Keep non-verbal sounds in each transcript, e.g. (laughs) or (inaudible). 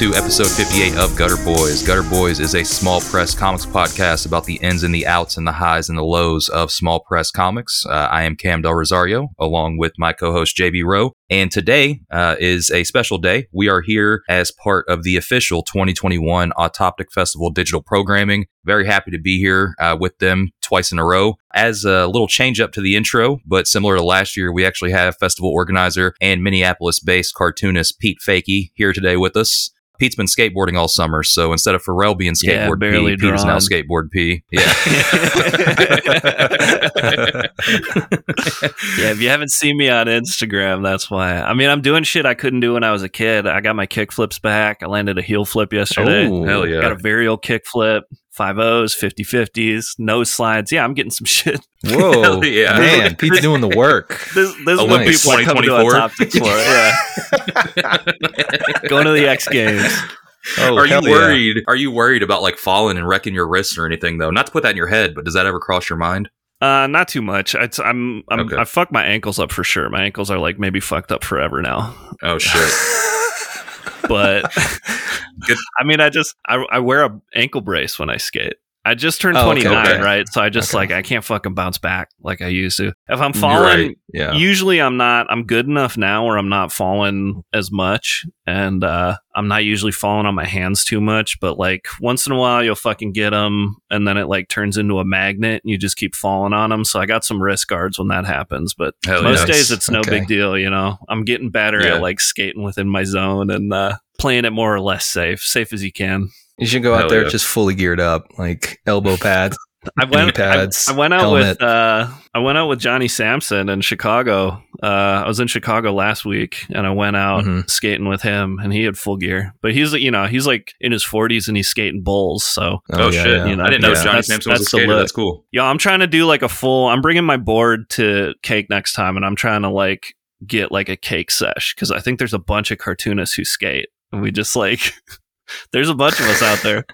To episode 58 of Gutter Boys. Gutter Boys is a small press comics podcast about the ins and the outs and the highs and the lows of small press comics. Uh, I am Cam Del Rosario, along with my co host JB Rowe. And today uh, is a special day. We are here as part of the official 2021 Autoptic Festival digital programming. Very happy to be here uh, with them twice in a row. As a little change up to the intro, but similar to last year, we actually have festival organizer and Minneapolis based cartoonist Pete Fakey here today with us. Pete's been skateboarding all summer, so instead of Pharrell being Yeah, skateboard barely P, Pete is now skateboard P. Yeah. (laughs) (laughs) yeah, if you haven't seen me on Instagram, that's why. I mean, I'm doing shit I couldn't do when I was a kid. I got my kick flips back. I landed a heel flip yesterday. Ooh, hell yeah. Got a varial kick flip, 5 50 50s, nose slides. Yeah, I'm getting some (laughs) shit. Whoa, Hell yeah. man, (laughs) Pete's doing the work. This, this is what Olympics people are coming to 2024. Autoptics for. Yeah. (laughs) Going to the X Games. Oh, are you hell yeah. worried? Are you worried about like falling and wrecking your wrists or anything though? Not to put that in your head, but does that ever cross your mind? Uh, not too much. It's, I'm, I'm Okay. I fucked my ankles up for sure. My ankles are like maybe fucked up forever now. Oh shit. But (laughs) Good. I mean, I just I, I wear a ankle brace when I skate. I just turned Oh, 29, okay. right? So I just Okay. like I can't fucking bounce back like I used to. If I'm falling, right. Yeah. usually I'm not. I'm good enough now where I'm not falling as much, and uh, I'm not usually falling on my hands too much. But like once in a while, you'll fucking get them, and then it like turns into a magnet, and you just keep falling on them. So I got some wrist guards when that happens, but Hell most yeah. days it's no Okay. big deal. You know, I'm getting better Yeah. at like skating within my zone and uh, playing it more or less safe, safe as you can. You should go Hell out there yeah. just fully geared up, like elbow pads. (laughs) I went. knee pads, I, I went out helmet. with. Uh, I went out with Johnny Sampson in Chicago. Uh, I was in Chicago last week, and I went out Mhm. skating with him, and he had full gear. But he's, you know, he's like in his forties, and he's skating bulls. So Oh, yeah, shit! yeah. You know, I didn't know yeah. Johnny That's- Sampson was a that's skater. look. That's cool. yeah, I'm trying to do like a full. I'm bringing my board to Cake next time, and I'm trying to like get like a cake sesh because I think there's a bunch of cartoonists who skate, and we just like. (laughs) There's a bunch of us out there.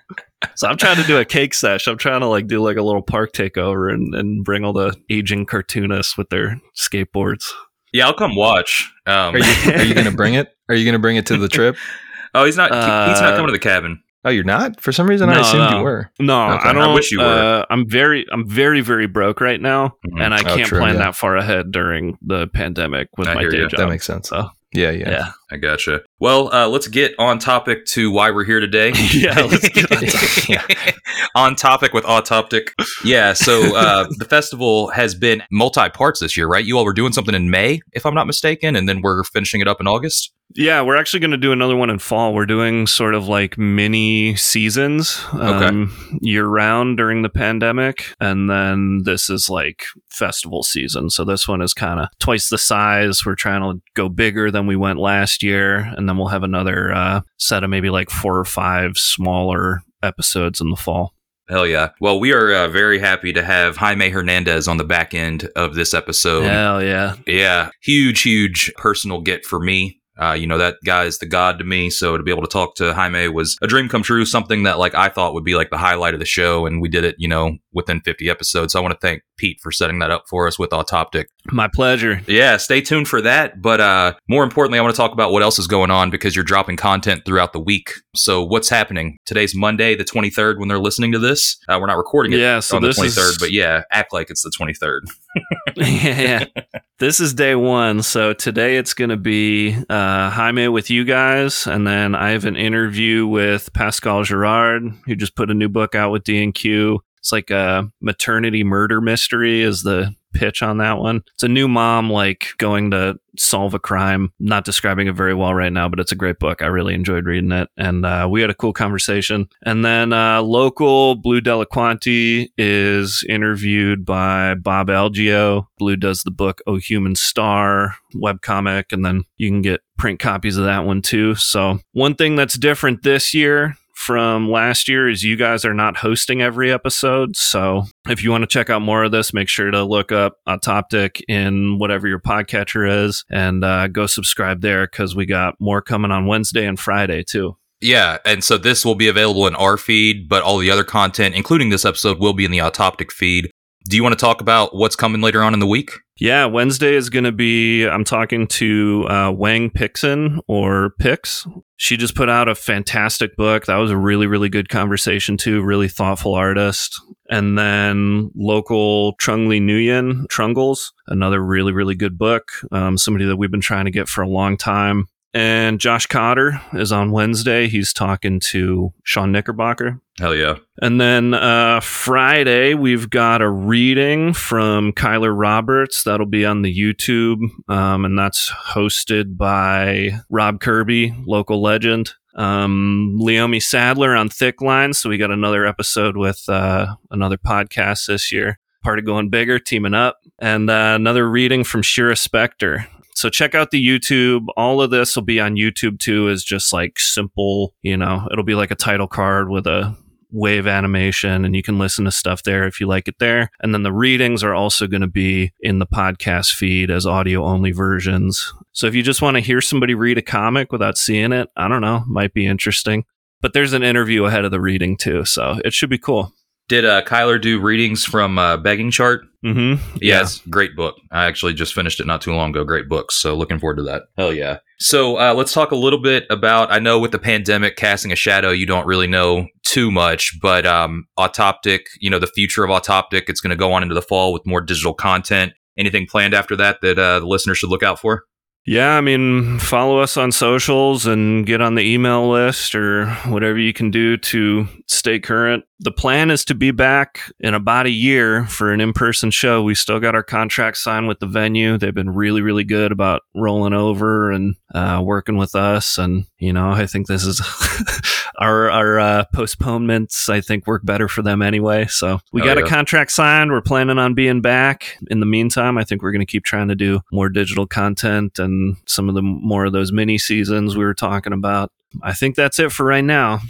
So I'm trying to do a cake sesh. I'm trying to like do like a little park takeover and, and bring all the aging cartoonists with their skateboards. Yeah, I'll come watch. Um, Are you are you gonna bring it? Are you gonna bring it to the trip? (laughs) oh, he's not. he's not Uh, coming to the cabin. Oh, you're not. For some reason, I assumed no. you were. No, Okay. I don't. I wish you were. Uh, I'm very, I'm very, very broke right now, Mhm. and I Oh, can't true, plan yeah. that far ahead during the pandemic with I my day you. job. That makes sense. So Yeah, yeah. yeah, I gotcha. Well, uh, let's get on topic to why we're here today. (laughs) yeah. Let's get on (laughs) (laughs) on topic with Autoptic. Yeah, so uh, the festival has been multi parts this year, right? You all were doing something in May, if I'm not mistaken, and then we're finishing it up in August. Yeah, we're actually going to do another one in fall. We're doing sort of like mini seasons um, year round during the pandemic. And then this is like festival season. So this one is kind of twice the size. We're trying to go bigger than we went last year. And then we'll have another uh, set of maybe like four or five smaller episodes in the fall. Hell yeah. Well, we are uh, very happy to have Jaime Hernandez on the back end of this episode. Hell yeah. Yeah, huge, huge personal get for me. Uh, you know, that guy is the god to me. So to be able to talk to Jaime was a dream come true, something that like I thought would be like the highlight of the show. And we did it, you know, within 50 episodes. So I want to thank Pete for setting that up for us with Autoptic. My pleasure. Yeah, stay tuned for that. But uh, more importantly, I want to talk about what else is going on because you're dropping content throughout the week. So what's happening? Today's Monday, the 23rd, when they're listening to this. Uh, we're not recording it Yeah, so on the 23rd, is- but yeah, act like it's the 23rd. (laughs) (laughs) yeah, yeah. This is day one. So today it's going to be uh, Jaime with you guys. And then I have an interview with Pascal Girard, who just put a new book out with D&Q. It's like a maternity murder mystery is the pitch on that one. It's a new mom like going to solve a crime. Not describing it very well right now, but it's a great book. I really enjoyed reading it, and uh, we had a cool conversation. And then uh, local Blue Delliquanti is interviewed by Bob Algio. Blue does the book "Oh Human Star" webcomic, and then you can get print copies of that one too. So one thing that's different this year from last year is you guys are not hosting every episode. So if you want to check out more of this, make sure to look up Autoptic in whatever your podcatcher is and uh, go subscribe there because we got more coming on Wednesday and Friday too. Yeah, and so this will be available in our feed, but all the other content, including this episode, will be in the Autoptic feed. Do you want to talk about what's coming later on in the week? Yeah, Wednesday is going to be. I'm talking to uh, Wang Pixen or Pix. She just put out a fantastic book. That was a really, really good conversation, too. Really thoughtful artist. And then local Trung Le Nguyen, Trungles, another really, really good book. Um, somebody that we've been trying to get for a long time. And Josh Cotter is on Wednesday. He's talking to Sean Knickerbocker. Hell yeah. And then uh, Friday, we've got a reading from Keiler Roberts. That'll be on the YouTube. Um, and that's hosted by Rob Kirby, local legend. Um, Leomi Sadler on Thick Lines. So we got another episode with uh, another podcast this year. Part of going bigger, teaming up. And uh, another reading from Shira Spector. So check out the YouTube. All of this will be on YouTube too, is just like simple, you know, it'll be like a title card with a wave animation and you can listen to stuff there if you like it there. And then the readings are also going to be in the podcast feed as audio only versions. So if you just want to hear somebody read a comic without seeing it, I don't know, might be interesting. But there's an interview ahead of the reading too, so it should be cool. Did uh, Keiler do readings from uh, Begging Chart? Mm-hmm. Yes, great book. I actually just finished it not too long ago. Great book. So looking forward to that. Hell yeah. So uh, let's talk a little bit about. I know with the pandemic casting a shadow, you don't really know too much, but um, Autoptic, you know, the future of Autoptic, it's going to go on into the fall with more digital content. Anything planned after that that uh, the listeners should look out for? Yeah, I mean, follow us on socials and get on the email list or whatever you can do to stay current. The plan is to be back in about a year for an in person show. We still got our contract signed with the venue. They've been really, really good about rolling over and uh, working with us. And, you know, I think this is (laughs) our, our uh, postponements, I think, work better for them anyway. So we Oh, got yeah. a contract signed. We're planning on being back. In the meantime, I think we're going to keep trying to do more digital content and some of the more of those mini seasons we were talking about. I think that's it for right now.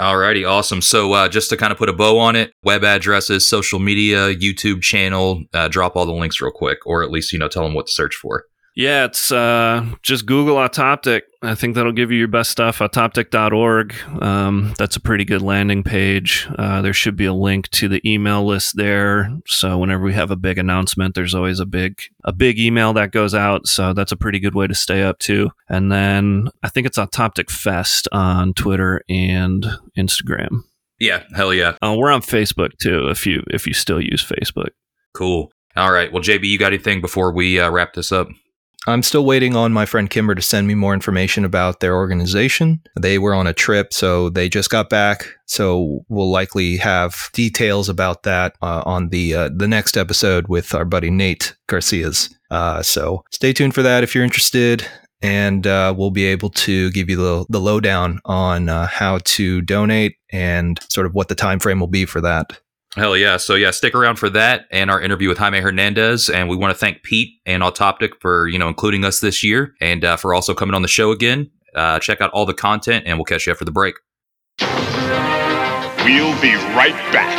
Alrighty, awesome. So uh, just to kind of put a bow on it, web addresses, social media, YouTube channel, uh, drop all the links real quick, or at least you know tell them what to search for. Yeah, it's uh, just Google Autoptic. I think that'll give you your best stuff. Autoptic.org. Um, that's a pretty good landing page. Uh, there should be a link to the email list there. So whenever we have a big announcement, there's always a big a big email that goes out. So that's a pretty good way to stay up to. And then I think it's Autoptic Fest on Twitter and Instagram. Yeah, hell yeah, Uh, we're on Facebook too. If you if you still use Facebook. cool. All right, well, JB, you got anything before we uh, wrap this up? I'm still waiting on my friend Kimber to send me more information about their organization. They were on a trip, so they just got back. So we'll likely have details about that uh, on the uh, the next episode with our buddy Nate Garcia's. Uh, so stay tuned for that if you're interested, and uh, we'll be able to give you the the lowdown on uh, how to donate and sort of what the time frame will be for that. Hell yeah. So yeah, stick around for that and our interview with Jaime Hernandez. And we want to thank Pete and Autoptic for, you know, including us this year and uh, for also coming on the show again. Uh, check out all the content and we'll catch you after the break. We'll be right back.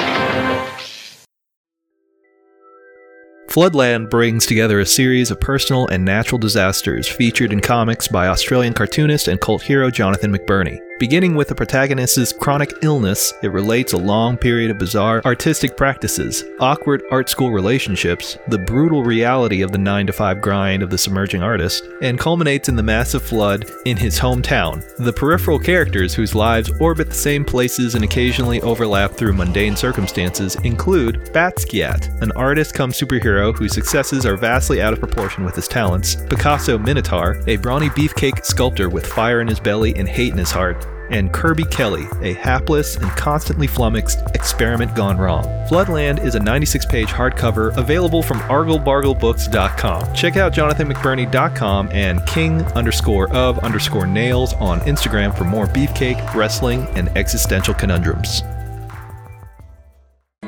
Floodland brings together a series of personal and natural disasters featured in comics by Australian cartoonist and cult hero Jonathan McBurney. Beginning with the protagonist's chronic illness, it relates a long period of bizarre artistic practices, awkward art school relationships, the brutal reality of the 9 to 5 grind of the submerging artist, and culminates in the massive flood in his hometown. The peripheral characters whose lives orbit the same places and occasionally overlap through mundane circumstances include Basquiat, an artist come superhero whose successes are vastly out of proportion with his talents, Picasso Minotaur, a brawny beefcake sculptor with fire in his belly and hate in his heart, and Kirby Kelly, a hapless and constantly flummoxed experiment gone wrong. Floodland is a 96 page hardcover available from arglebarglebooks.com. Check out jonathanmcburney.com and king underscore of underscore nails on Instagram for more beefcake, wrestling, and existential conundrums.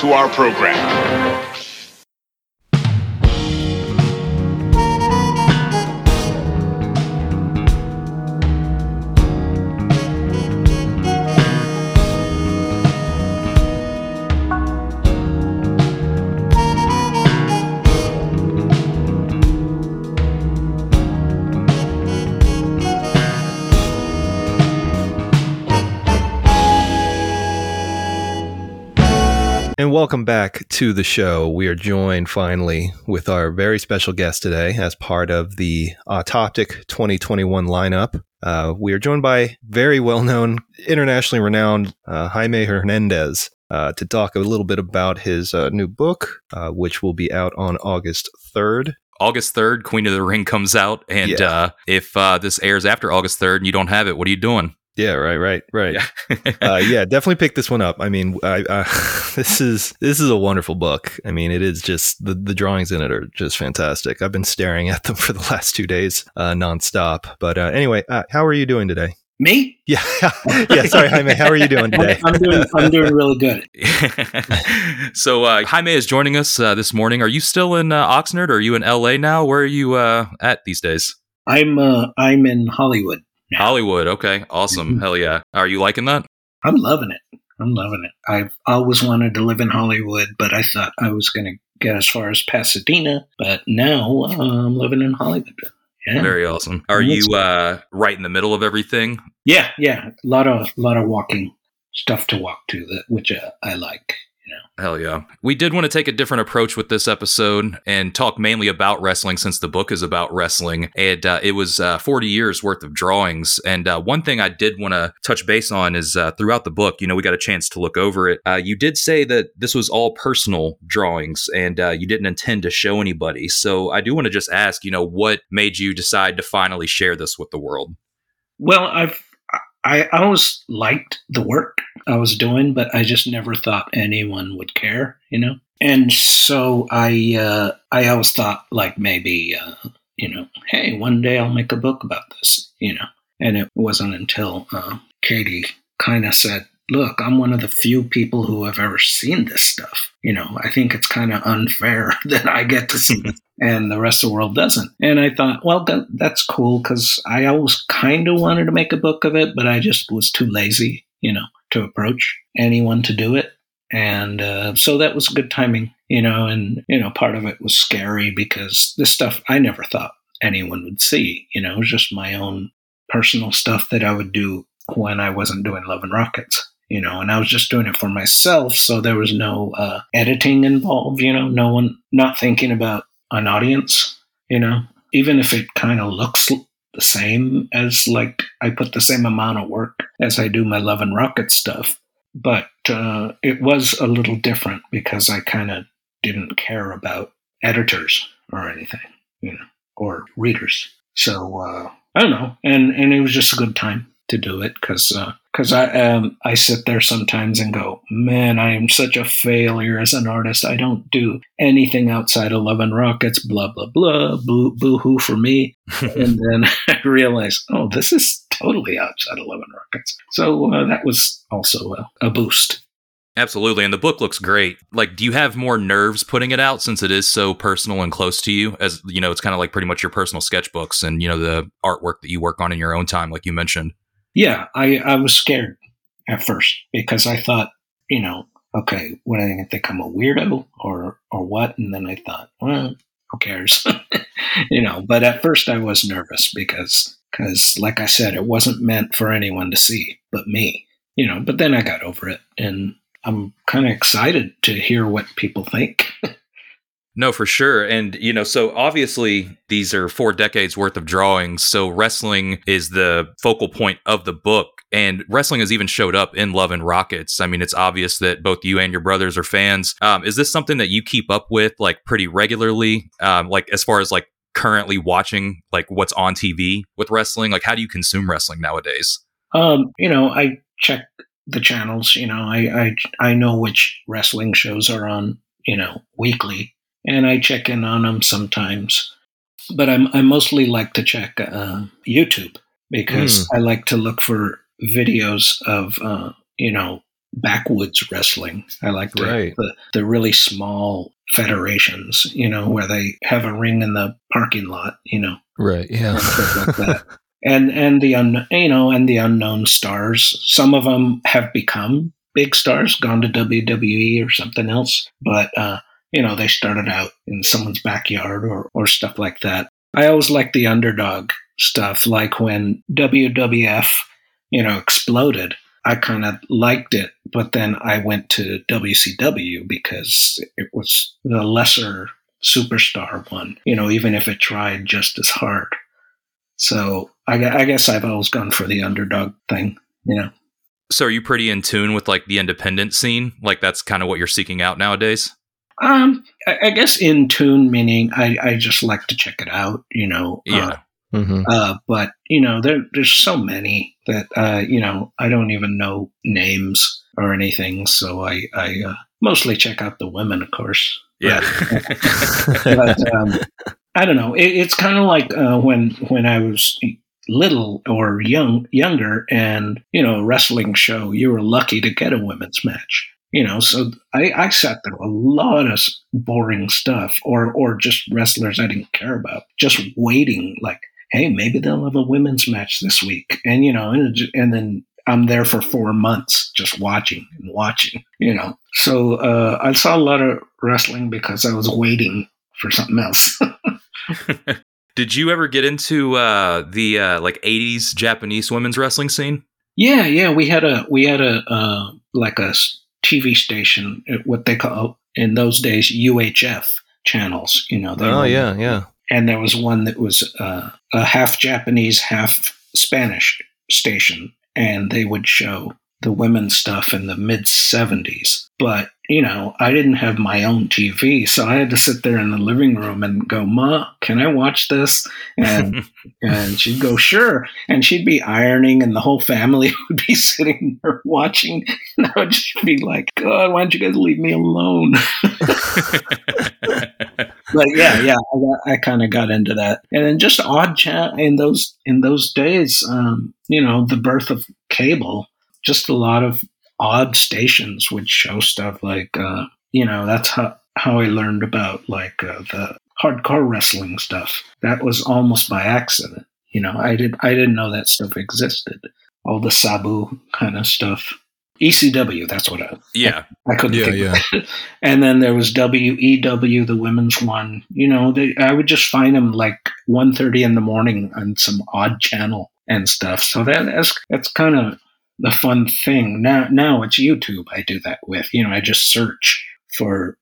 To our program. And welcome back to the show. We are joined finally with our very special guest today as part of the Autoptic 2021 lineup. Uh, we are joined by very well known, internationally renowned uh, Jaime Hernandez uh, to talk a little bit about his uh, new book, uh, which will be out on August 3rd. August 3rd, Queen of the Ring comes out. And Yeah. uh, if uh, this airs after August 3rd and you don't have it, what are you doing? Yeah, right, right, right. Yeah. (laughs) uh, yeah, definitely pick this one up. I mean, I, uh, (laughs) this is this is a wonderful book. I mean, it is just the the drawings in it are just fantastic. I've been staring at them (laughs) for the last two days, uh, nonstop. But uh, anyway, uh, how are you doing today? Me? Yeah, yeah. Sorry, Jaime. How are you doing today? I'm doing. I'm doing really good. so uh, Jaime is joining us uh, this morning. Are you still in uh, Oxnard? Or are you in LA now? Where are you uh, at these days? I'm. Uh, I'm in Hollywood. Now. Hollywood. Okay, awesome. Mhm. Hell yeah. Are you liking that? I'm loving it. I'm loving it. I've always wanted to live in Hollywood, but I thought I was going to get as far as Pasadena. But now uh, I'm living in Hollywood. Yeah. Very awesome. Are you uh, right in the middle of everything? yeah, yeah. A lot of lot of walking stuff to walk to that which uh, I like. Know. Hell yeah. We did want to take a different approach with this episode and talk mainly about wrestling since the book is about wrestling. And uh, it was uh, 40 years worth of drawings. And uh, one thing I did want to touch base on is uh, throughout the book, you know, we got a chance to look over it. Uh, you did say that this was all personal drawings and uh, you didn't intend to show anybody. So I do want to just ask, you know, what made you decide to finally share this with the world? Well, I've I always liked the work I was doing, but I just never thought anyone would care, you know. And so I uh, I always thought like maybe uh, you know, hey, one day I'll make a book about this, you know. And it wasn't until uh, Katie kind of said, "Look, I'm one of the few people who have ever seen this stuff. You know, I think it's kind of unfair (laughs) that I get to see it (laughs) and the rest of the world doesn't." And I thought, well, that's cool because I always kind of wanted to make a book of it, but I just was too lazy, you know, to approach anyone to do it. And uh, so that was good timing, you know, and, you know, part of it was scary because this stuff I never thought anyone would see, you know, it was just my own personal stuff that I would do when I wasn't doing Love and Rockets, you know, and I was just doing it for myself. So there was no uh, editing involved, you know, no one not thinking about an audience, you know, even if it kind of looks the same as like I put the same amount of work as I do my Love and Rocket stuff. But uh, it was a little different because I kind of didn't care about editors or anything, you know, or readers. So uh, I don't know, and and it was just a good time to do it because because I um I sit there sometimes and go, man, I am such a failure as an artist. I don't do anything outside of Love and Rockets. Blah blah blah. Boo boo hoo for me. (laughs) and then (laughs) I realize, oh, this is totally outside of Love and Rockets. So uh, that was also a, a boost. Absolutely. And the book looks great. Like, do you have more nerves putting it out since it is so personal and close to you? As you know, it's kind of like pretty much your personal sketchbooks and, you know, the artwork that you work on in your own time, like you mentioned. Yeah, I, I was scared at first because I thought, you know, okay, what are they think I'm a weirdo or, or what? And then I thought, well, who cares? (laughs) you know, but at first I was nervous because, because like I said, it wasn't meant for anyone to see but me, you know, but then I got over it and I'm kind of excited to hear what people think. (laughs) No, for sure. And, you know, so obviously these are four decades worth of drawings. So wrestling is the focal point of the book. And wrestling has even showed up in Love and Rockets. I mean, it's obvious that both you and your brothers are fans. Um, is this something that you keep up with like pretty regularly? Um, like as far as like currently watching like what's on TV with wrestling? Like how do you consume wrestling nowadays? Um, you know, I check the channels, you know, I, I I know which wrestling shows are on, you know, weekly and I check in on them sometimes. But I'm, I mostly like to check uh, YouTube because mm. I like to look for videos of, uh, you know, backwoods wrestling. I like the, right. the, the really small federations, you know, where they have a ring in the parking lot, you know, right? Yeah, and like and and the un, you know, and the unknown stars. Some of them have become big stars, gone to WWE or something else, but uh, you know, they started out in someone's backyard or, or stuff like that. I always like the underdog stuff, like when WWF, you know, exploded. I kind of liked it, but then I went to WCW because it was the lesser superstar one, you know, even if it tried just as hard. So I, I guess I've always gone for the underdog thing, you know. So are you pretty in tune with like the independent scene? Like that's kind of what you're seeking out nowadays? Um, I, I, guess in tune meaning I, I just like to check it out, you know. Yeah. Uh, mm-hmm. uh, but you know, there there's so many that uh, you know I don't even know names or anything. So I I uh, mostly check out the women, of course. Yeah. But, (laughs) but um, I don't know. It, it's kind of like uh, when when I was little or young younger and you know a wrestling show you were lucky to get a women's match you know so I, I sat through a lot of boring stuff or or just wrestlers i didn't care about just waiting like hey maybe they'll have a women's match this week. And you know and, and then i'm there for four months just watching and watching you know. So uh, i saw a lot of wrestling because i was waiting for something else. (laughs) (laughs) Did you ever get into uh, the uh, like 80s japanese women's wrestling scene? Yeah yeah we had a we had a uh, like a TV station, uh, what they call in those days UHF channels. You know. oh yeah, yeah. And there was one that was uh, a half Japanese, half Spanish station, and they would show the women's stuff in the mid 70s. But, you know, I didn't have my own TV, so I had to sit there in the living room and go, Ma, can I watch this? And (laughs) and she'd go, Sure. And she'd be ironing and the whole family (laughs) would be sitting there watching. And I would just be like, God, why don't you guys leave me alone? (laughs) but yeah, yeah, I, I kind of got into that, and then just odd chat in those in those days. Um, you know, the birth of cable just a lot of odd stations would show stuff like, uh, you know, that's how, how I learned about like uh, the hardcore wrestling stuff. That was almost by accident. You know, I did I didn't know that stuff existed. All the Sabu kind of stuff. ECW, that's what I yeah I, I couldn't yeah, think yeah. of. (laughs) and then there was WEW, the women's one. You know, they, I would just find them like 1.30 in the morning on some odd channel and stuff. So that, that's that's kind of the fun thing. Now, now it's YouTube. I do that with. You know, I just search for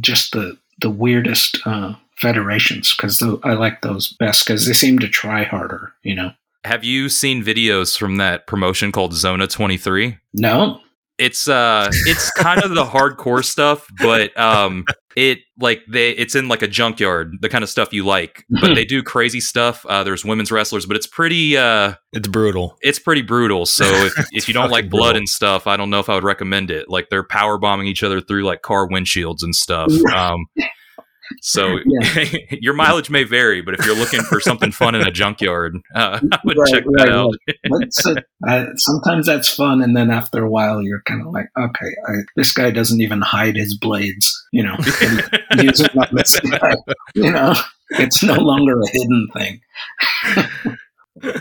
just the the weirdest uh, federations because I like those best because they seem to try harder. You know. Have you seen videos from that promotion called Zona Twenty Three? No. It's uh, it's kind of the hardcore stuff, but um, it like they it's in like a junkyard the kind of stuff you like but they do crazy stuff. Uh there's women's wrestlers but it's pretty uh It's brutal. it's pretty brutal. So if, (laughs) if you don't like blood brutal. and stuff i don't know if i would recommend it. Like they're power bombing each other through like car windshields and stuff. (laughs) Um so (laughs) (laughs) your mileage may vary but if you're looking for something fun in a junkyard (laughs) uh, i would Right, check right, that out That's it. Sometimes that's fun, and then after a while, you're kind of like, okay, I, this guy doesn't even hide his blades, you know. and use them on this guy, you know, it's no longer a hidden thing.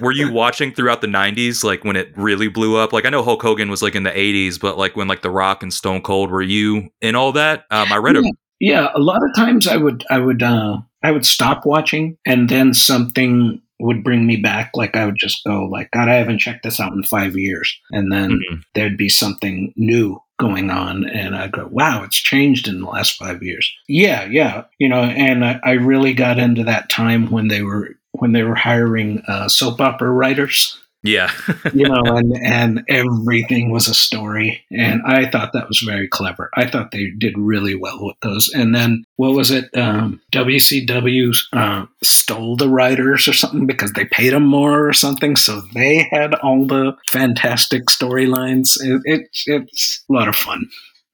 were you watching throughout the 90s like when it really blew up like i know hulk hogan was like in the 80s but like when like the rock and stone cold were you in all that um i read a Yeah, a lot of times I would, I would, uh, I would stop watching, and then something would bring me back. Like I would just go, like, God, I haven't checked this out in five years, and then Mhm. there'd be something new going on and i go wow it's changed in the last five years yeah yeah you know and i, I really got into that time when they were when they were hiring uh, soap opera writers yeah. (laughs) You know and and everything was a story. And i thought that was very clever. I thought they did really well with those. And then what was it? Um, wcw uh, stole the writers or something because they paid them more or something. So they had all the fantastic storylines. It, it, it's a lot of fun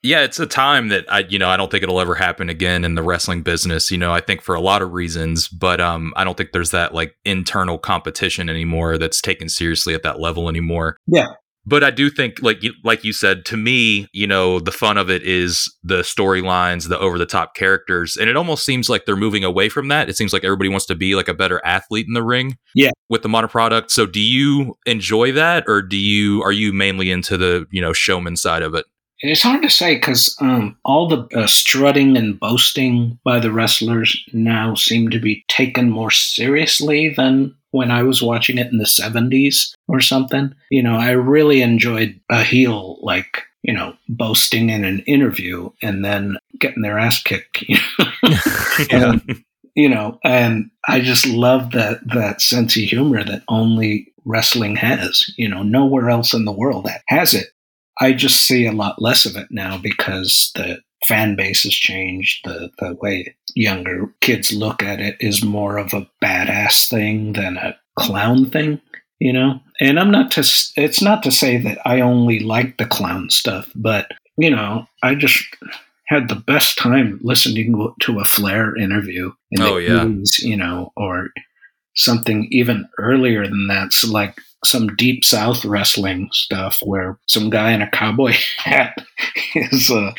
yeah it's a time that i you know i don't think it'll ever happen again in the wrestling business you know i think for a lot of reasons but um i don't think there's that like internal competition anymore that's taken seriously at that level anymore Yeah. but i do think like you like you said to me you know the fun of it is the storylines the over the top characters and it almost seems like they're moving away from that it seems like everybody wants to be like a better athlete in the ring Yeah. with the modern product so do you enjoy that or do you are you mainly into the you know showman side of it It's hard to say because um, all the uh, strutting and boasting by the wrestlers now seem to be taken more seriously than when I was watching it in the 70s or something. You know, I really enjoyed a heel like, you know, boasting in an interview and then getting their ass kicked. (laughs) You know? (laughs) Yeah. And, you know, and I just love that that sense of humor that only wrestling has. You know, nowhere else in the world that has it. I just see a lot less of it now because the fan base has changed. The the way younger kids look at it is more of a badass thing than a clown thing. You know, and I'm not to. It's not to say that I only like the clown stuff, but you know, I just had the best time listening to a Flair interview in the Oh, yeah. 80s, you know, or something even earlier than that. So like some deep south wrestling stuff where some guy in a cowboy (laughs) hat is uh,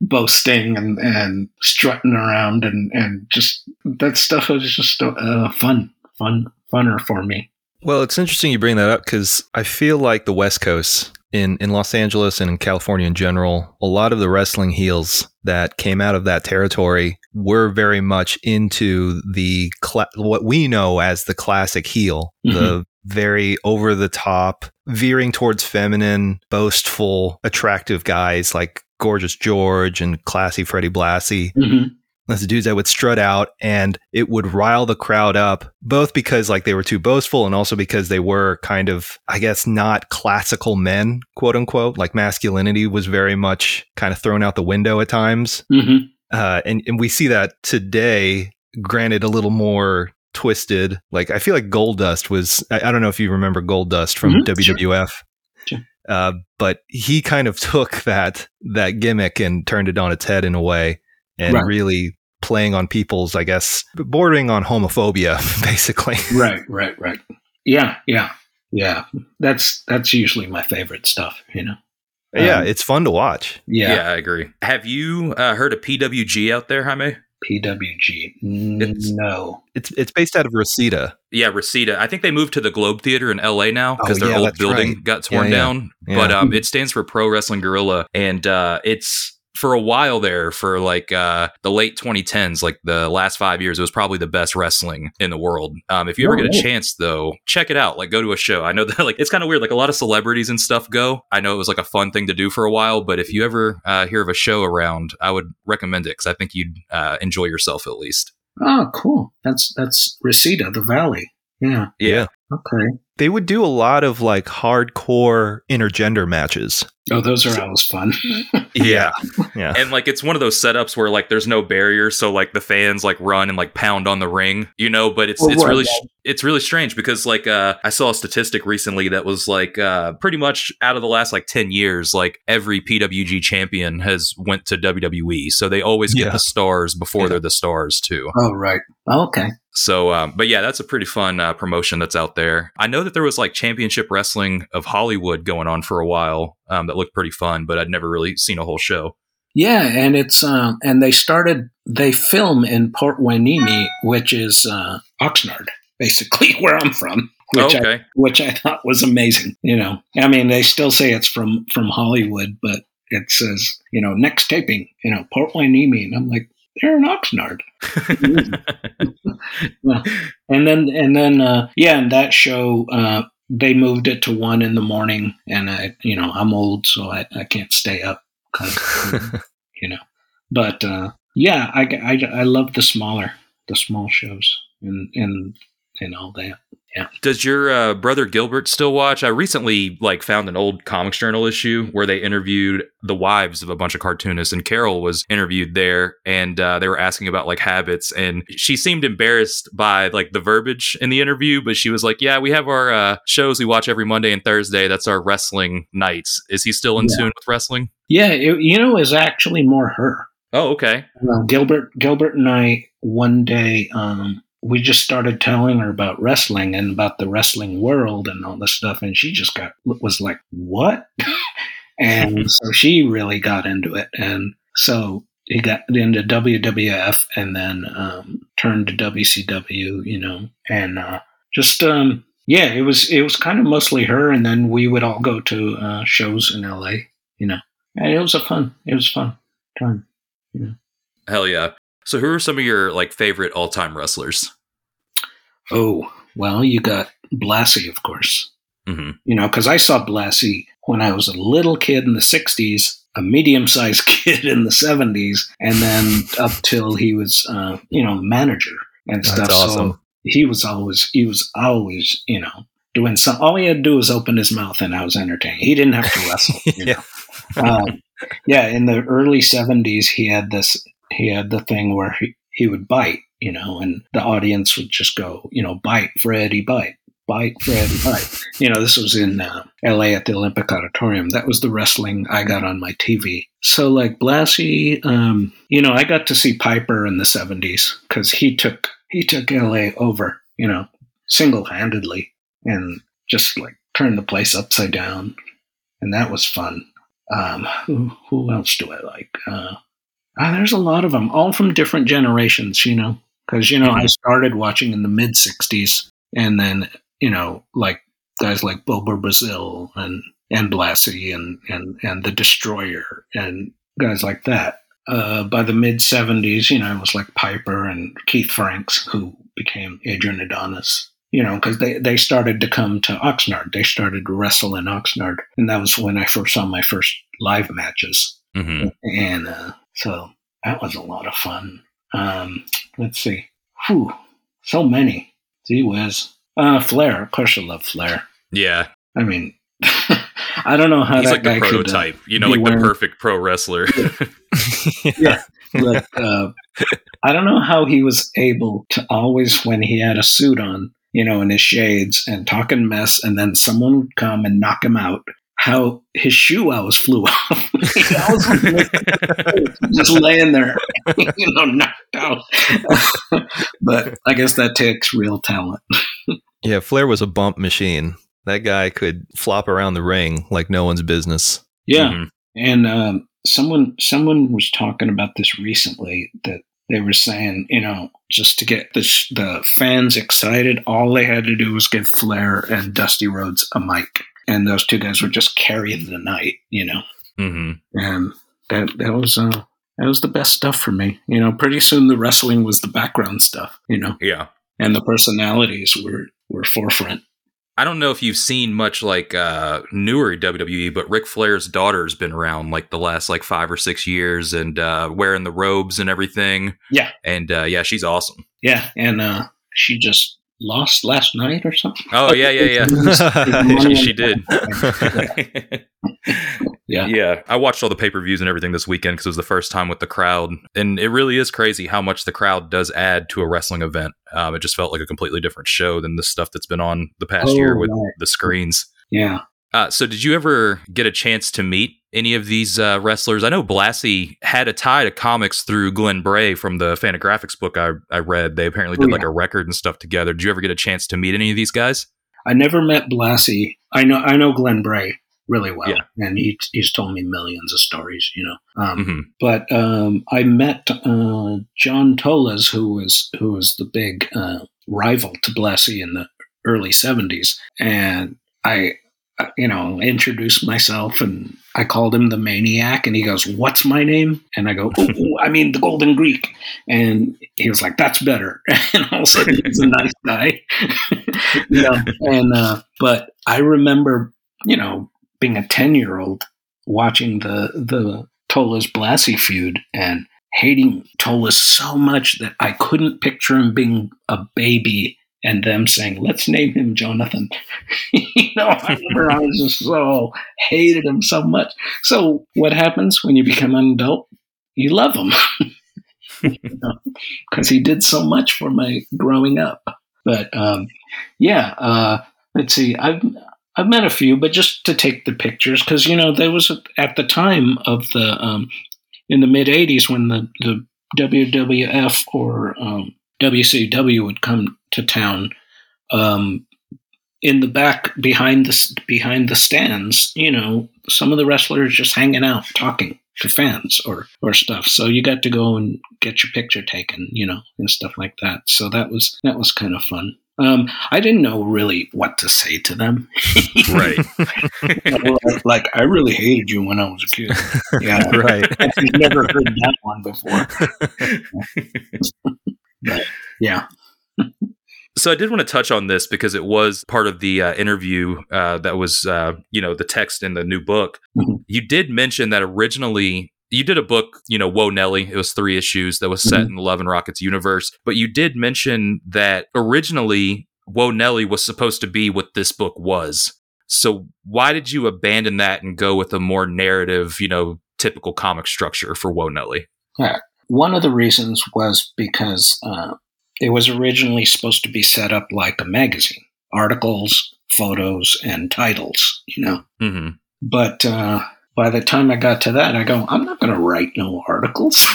boasting and, and strutting around and, and just that stuff was just uh, fun, fun, funner for me. Well, it's interesting you bring that up because I feel like the West Coast in, in Los Angeles and in California in general, a lot of the wrestling heels that came out of that territory were very much into the cla- what we know as the classic heel, the very over the top, veering towards feminine, boastful, attractive guys like Gorgeous George and classy Freddie Blassie. Mm-hmm. That's the dudes that would strut out and it would rile the crowd up, both because like they were too boastful and also because they were kind of, I guess, not classical men, quote unquote. Like masculinity was very much kind of thrown out the window at times. Mm-hmm. Uh, and, and we see that today, granted, a little more twisted. Like I feel like Goldust was, I, I don't know if you remember Goldust from Mhm. WWF. Sure. Uh, but he kind of (laughs) took that that gimmick and turned it on its head in a way, and Right. really playing on people's, I guess, bordering on homophobia, (laughs) basically. Right, right, right. Yeah, yeah, yeah. That's that's usually my favorite stuff. You know. yeah, Um, it's fun to watch. Yeah, Yeah. I agree. Have you uh, heard of PWG out there, Jaime? PWG. It's- no. It's it's based out of Reseda. Yeah, Reseda. I think they moved to the Globe Theater in LA now because Oh, their yeah, old building right. got torn Yeah, yeah. down. Yeah. But um, it stands for Pro Wrestling Guerrilla, and uh, it's for a while there for like uh, the late 2010s, like the last five years, it was probably the best wrestling in the world. Um, if you ever Oh, get a chance, though, check it out. Like, go to a show. I know (laughs) that like it's kind of weird. Like a lot of celebrities and stuff go. I know it was like a fun thing to do for a while, but if you ever uh, hear of a show around, I would recommend it because I think you'd uh, enjoy yourself at least. Oh, cool. That's that's Reseda, the Valley. Yeah. Yeah. Okay. They would do a lot of like hardcore intergender matches. Oh, those are always fun. Yeah. Yeah. And like it's one of those setups where like there's no barrier, so like the fans like run and like pound on the ring, you know. But it's Well, it's right, really yeah. it's really strange because like uh I saw a statistic recently that was like uh pretty much out of the last like ten years, like every PWG champion has went to WWE, so they always get Yeah. the stars before Yeah. they're the stars too. Oh, right. Okay. So, um, but yeah, that's a pretty fun uh, promotion that's out there. I know that there was like Championship Wrestling of Hollywood going on for a while um, that looked pretty fun, but I'd never really seen a whole show. Yeah, and it's um, and they started they film in Port Hueneme, which is uh, Oxnard, basically (laughs) where I'm from. Which I okay. which I thought was amazing. You know, I mean, they still say it's from from Hollywood, but it says you know next taping, you know, Port Hueneme, and I'm like, they're Oxnard. (laughs) And then and then uh, yeah, and that show uh, they moved it to one in the morning, and I you know I'm old, so I, I can't stay up, (laughs) you know. But uh, yeah, I, I I love the smaller the small shows and and and all that. Yeah. Does your uh, brother Gilbert still watch? I recently like found an old Comics Journal issue where they interviewed the wives of a bunch of cartoonists, and Carol was interviewed there, and uh, they were asking about like habits, and she seemed embarrassed by like the verbiage in the interview, but she was like, "Yeah, we have our uh, shows we watch every Monday and Thursday. That's our wrestling nights." Is he still in Yeah. tune with wrestling? Yeah, it, you know, it's actually more her. Oh, okay. Uh, Gilbert Gilbert and I one day um, we just started telling her about wrestling and about the wrestling world and all this stuff, and she just got was like, "What?" (laughs) and (laughs) so she really got into it, and so he got into WWF and then um, turned to WCW, you know, and uh, just um, yeah, it was it was kind of mostly her, and then we would all go to uh, shows in LA, you know, and it was a fun it was fun time. you know. Hell yeah. So, who are some of your like favorite all time wrestlers? Oh, well, you got Blassie, of course. hmm You know, because I saw Blassie when I was a little kid in the 60s, a medium sized (laughs) kid in the 70s, and then up till he was, uh, you know, manager and That's stuff. awesome. So he was always, he was always, you know, doing some. All he had to do was open his mouth and I was entertained. He didn't have to wrestle. You (laughs) know? um, yeah, in the early 70s, he had this, he had the thing where he, he would bite, you know, and the audience would just go, you know, bite, Freddie, bite, bite, Freddie, bite. (laughs) You know, this was in uh, LA at the Olympic Auditorium. That was the wrestling I got on my TV. So, like Blassie, um, you know, I got to see Piper in the 70s because he took, he took LA over, you know, single handedly and just like turned the place upside down. And that was fun. Um, who, who else do I like? Uh, ah, there's a lot of them, all from different generations, you know, because, you know, I started watching in the mid 60s and then, you know, like guys like Bobo Brazil and, and Blassie and, and, and The Destroyer and guys like that. Uh, by the mid 70s, you know, it was like Piper and Keith Franks, who became Adrian Adonis you know, because they, they started to come to Oxnard. They started to wrestle in Oxnard. And that was when I first saw my first live matches. hmm And uh, so that was a lot of fun. Um, let's see. Whew, so many. Gee whiz. Uh, Flair. Of course, I love Flair. Yeah. I mean, (laughs) I don't know how He's that like the guy could, uh, prototype, you know, like wearing- the perfect pro wrestler. (laughs) like, uh, I don't know how he was able to always, when he had a suit on, you know, in his shades and talking mess, and then someone would come and knock him out. How his shoe always flew (laughs) off. he always was just laying there, (laughs) you know, knocked out. (laughs) but I guess that takes real talent. Yeah, Flair was a bump machine. That guy could flop around the ring like no one's business. Yeah, Mhm. And um, someone someone was talking about this recently that they were saying, you know, just to get this, the fans excited, all they had to do was give Flair and Dusty Rhodes a mic, and those two guys would just carry the night, you know. hmm And that that was uh, that was the best stuff for me. You know, pretty soon the wrestling was the background stuff, you know, Yeah. and the personalities were were forefront. I don't know if you've seen much like uh, newer WWE, but Ric Flair's daughter's been around like the last like five or six years and uh, wearing the robes and everything. Yeah. And uh, yeah, she's awesome. Yeah, and uh, she just lost last night or something. Oh yeah, yeah, yeah. (laughs) (laughs) she did. (laughs) Yeah. Yeah, I watched all the pay per views and everything this weekend because it was the first time with the crowd, and it really is crazy how much the crowd does add to a wrestling event. Um, it just felt like a completely different show than the stuff that's been on the past Oh, year with right. the screens. Yeah. Uh, so, did you ever get a chance to meet any of these uh, wrestlers? I know Blassie had a tie to comics through Glenn Bray from the Fantagraphics book I, I read. They apparently did Oh, like a record and stuff together. Did you ever get a chance to meet any of these guys? I never met Blassie. I know I know Glenn Bray really well, Yeah. and he, he's told me millions of stories. You know, um, hmm but um, I met uh, John Tolos, who was who was the big uh, rival to Blassie in the early '70s, and I, you know, introduced myself and I called him the Maniac, and he goes, "What's my name?" And I go, "Ooh, ooh, "I mean the Golden Greek," and he was like, "That's better." (laughs) And all of a sudden, he's a nice guy, (laughs) you know. And uh, but I remember, you know, being a ten year old watching the the Tolos Blassie feud and hating Tolos so much that I couldn't picture him being a baby and them saying, "Let's name him Jonathan." (laughs) you know, I I just so hated him so much. So what happens when you become an adult? You love him (laughs) because he did so much for my growing up. But um, yeah, uh, let's see. I've I've met a few, but just to take the pictures because you know there was at the time of the um, in the mid '80s when the the WWF or um, WCW would come to town. Um, in the back behind the behind the stands, you know, some of the wrestlers just hanging out, talking to fans or or stuff. So you got to go and get your picture taken, you know, and stuff like that. So that was that was kind of fun. Um, I didn't know really what to say to them. Right. Like, (laughs) like, I really hated you when I was a kid. (laughs) Yeah, right. I've never heard that one before. (laughs) but yeah, (laughs) So I did want to touch on this because it was part of the uh, interview uh, that was, uh, you know, the text in the new book. Mhm. You did mention that originally you did a book, you know, Whoa Nelly. It was three issues that was set in the Love and Rockets universe. But you did mention that originally Whoa Nelly was supposed to be what this book was. So why did you abandon that and go with a more narrative, you know, typical comic structure for Whoa Nelly? One of the reasons was because uh, it was originally supposed to be set up like a magazine articles, photos, and titles, you know. hmm But uh, by the time I got to that, I go, I'm not going to write no articles.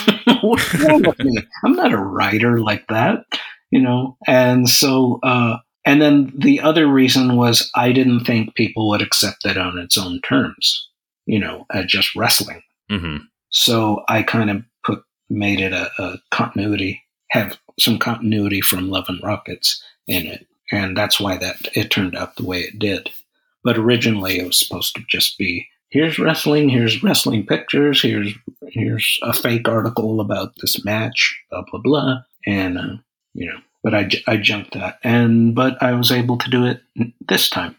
What's wrong with me? I'm not a writer like that, you know. And so, uh, and then the other reason was I didn't think people would accept it on its own terms, you know, as just wrestling. hmm So I kind of made it a, a continuity, have some continuity from Love and Rockets in it, and that's why that it turned out the way it did. But originally, it was supposed to just be here's wrestling, here's wrestling pictures, here's here's a fake article about this match, blah blah blah, and uh, you know. But I, I jumped that, and but I was able to do it this time.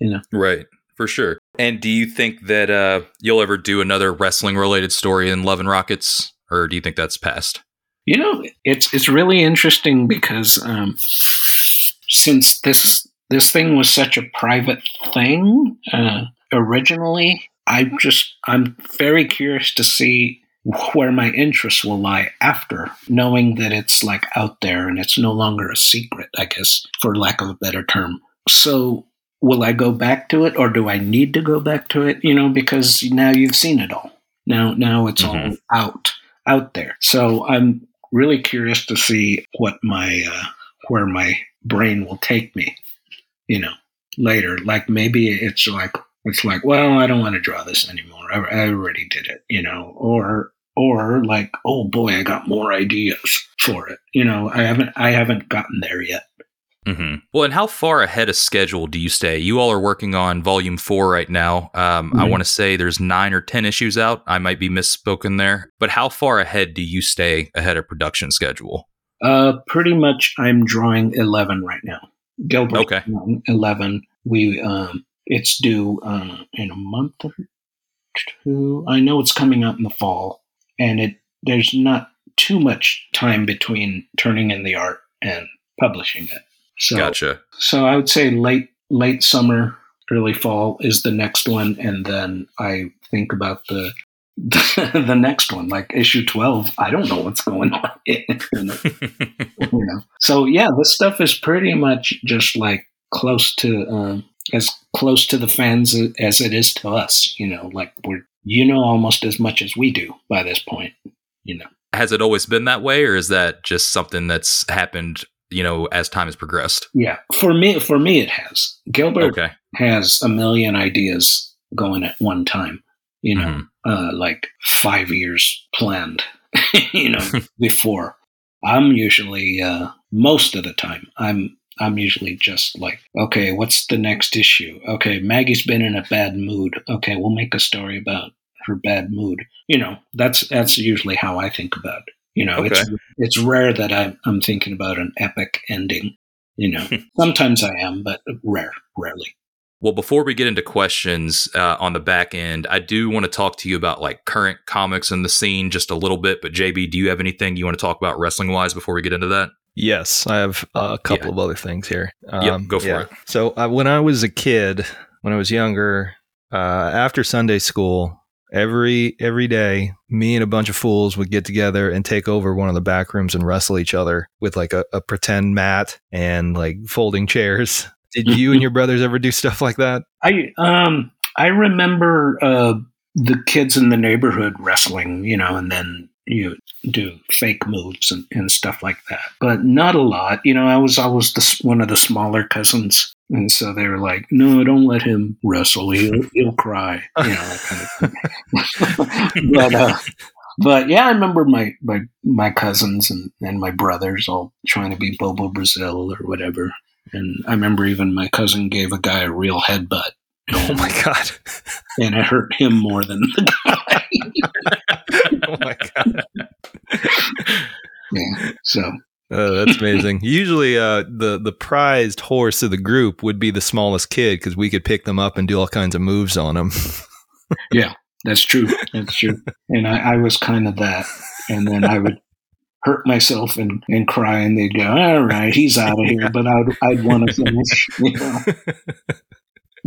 You know. Right, for sure. And do you think that uh, you'll ever do another wrestling related story in Love and Rockets, or do you think that's past? You know, it's it's really interesting because um, since this this thing was such a private thing uh, originally, I just I'm very curious to see where my interests will lie after knowing that it's like out there and it's no longer a secret, I guess, for lack of a better term. So will I go back to it or do I need to go back to it? You know, because now you've seen it all. Now now it's all out out there. So I'm really curious to see what my uh, where my brain will take me. You know, later. Like maybe it's like it's like, well, I don't want to draw this anymore. I, I already did it. You know, or or like, oh boy, I got more ideas for it. You know, I haven't I haven't gotten there yet. Hmm Well, and how far ahead of schedule do you stay? You all are working on volume four right now. Um, I Mhm. want to say there's nine or 10 issues out. I might be misspoken there. But how far ahead do you stay ahead of production schedule? Uh, pretty much, I'm drawing eleven right now. Gilbert, Okay. eleven. We um, it's due uh, in a month or two. I know it's coming out in the fall, and it there's not too much time between turning in the art and publishing it. So Gotcha. so I would say late late summer, early fall is the next one, and then I think about the (laughs) the next one, like issue twelve. I don't know what's going on. (laughs) you know. So yeah, this stuff is pretty much just like close to um, as close to the fans as it is to us. You know, like we're you know almost as much as we do by this point. You know. Has it always been that way, or is that just something that's happened? You know, as time has progressed. Yeah, for me, for me, it has. Gilbert Okay. has a million ideas going at one time. You know, Mhm. uh, like five years planned. (laughs) you know, (laughs) before I'm usually uh, most of the time I'm I'm usually just like, okay, what's the next issue? Okay, Maggie's been in a bad mood. Okay, we'll make a story about her bad mood. You know, that's that's usually how I think about it. You know, it's it's rare that I'm I'm thinking about an epic ending. You know, (laughs) sometimes I am, but rare, rarely. Well, before we get into questions uh, on the back end, I do want to talk to you about like current comics in the scene just a little bit. But JB, do you have anything you want to talk about wrestling wise before we get into that? Yes, I have a couple of other things here. Um, go for it. So uh, when I was a kid, when I was younger, uh, after Sunday school, every every day, me and a bunch of fools would get together and take over one of the back rooms and wrestle each other with like a, a pretend mat and like folding chairs. (laughs) Did you and your brothers ever do stuff like that? I um I remember uh, the kids in the neighborhood wrestling, you know, and then you do fake moves and, and stuff like that, but not a lot. You know, I was always the, one of the smaller cousins, and so they were like, "No, don't let him wrestle. He'll he'll cry." You know, kind of (laughs) but uh, but yeah, I remember my my my cousins and and my brothers all trying to be Bobo Brazil or whatever. And I remember even my cousin gave a guy a real headbutt. Oh my god! and it hurt him more than the guy. (laughs) oh my god! yeah. So Oh, that's amazing. Usually, uh, the the prized horse of the group would be the smallest kid because we could pick them up and do all kinds of moves on them. (laughs) Yeah, that's true. That's true. And I, I was kind of that. And then I would hurt myself and, and cry, and they'd go, "All right, he's out of here." (laughs) But I'd I'd want to finish. You know?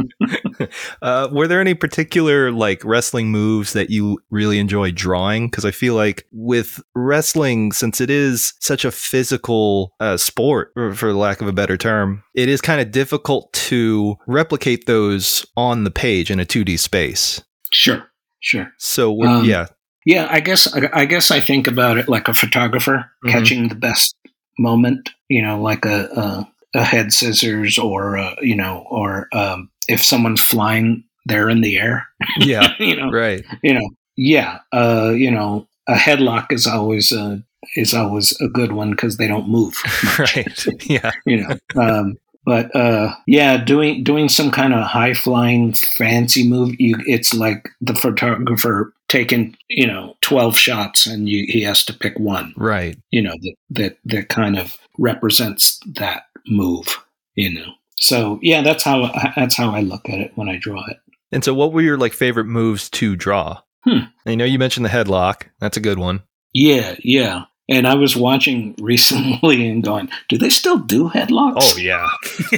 (laughs) uh, were there any particular like wrestling moves that you really enjoy drawing? Because I feel like with wrestling, since it is such a physical uh, sport, for lack of a better term, it is kind of difficult to replicate those on the page in a 2D space. Sure. Sure. So, Um, yeah, Yeah, I guess I, guess I think about it like a photographer Mhm. catching the best moment. You know, like a a, a head scissors, or uh you know, or um, if someone's flying, they're in the air. yeah, (laughs) you know, right. you know, yeah, uh, you know, a headlock is always a is always a good one because they don't move. (laughs) much, right. (laughs) Yeah. You know, um, but uh, yeah, doing doing some kind of high flying fancy move, you it's like the photographer taking you know twelve shots and you, he has to pick one. Right. You know that that that kind of represents that move. You know, so yeah, that's how that's how I look at it when I draw it. And so, what were your like favorite moves to draw? Hmm. I know you mentioned the headlock. That's a good one. Yeah, yeah. And I was watching (laughs) recently and going, do they still do headlocks? Oh yeah.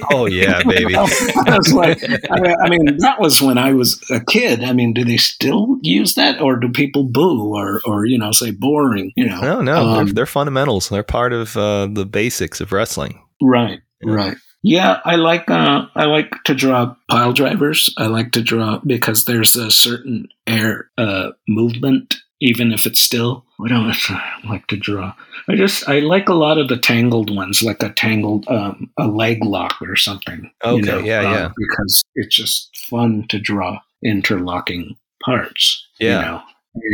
Oh yeah, (laughs) baby. I was like, I, mean, that was when I was a kid. I mean, do they still use that, or do people boo, or or you know, say boring? You know, No, no, Um, they're, they're fundamentals. They're part of uh, the basics of wrestling. right, right. Yeah, I like uh, I like to draw pile drivers. I like to draw because there's a certain air uh, movement, even if it's still. What else I don't like to draw? I just I like a lot of the tangled ones, like a tangled um, a leg lock or something. Okay, yeah, uh, yeah. Because it's just fun to draw interlocking parts. Yeah. You know?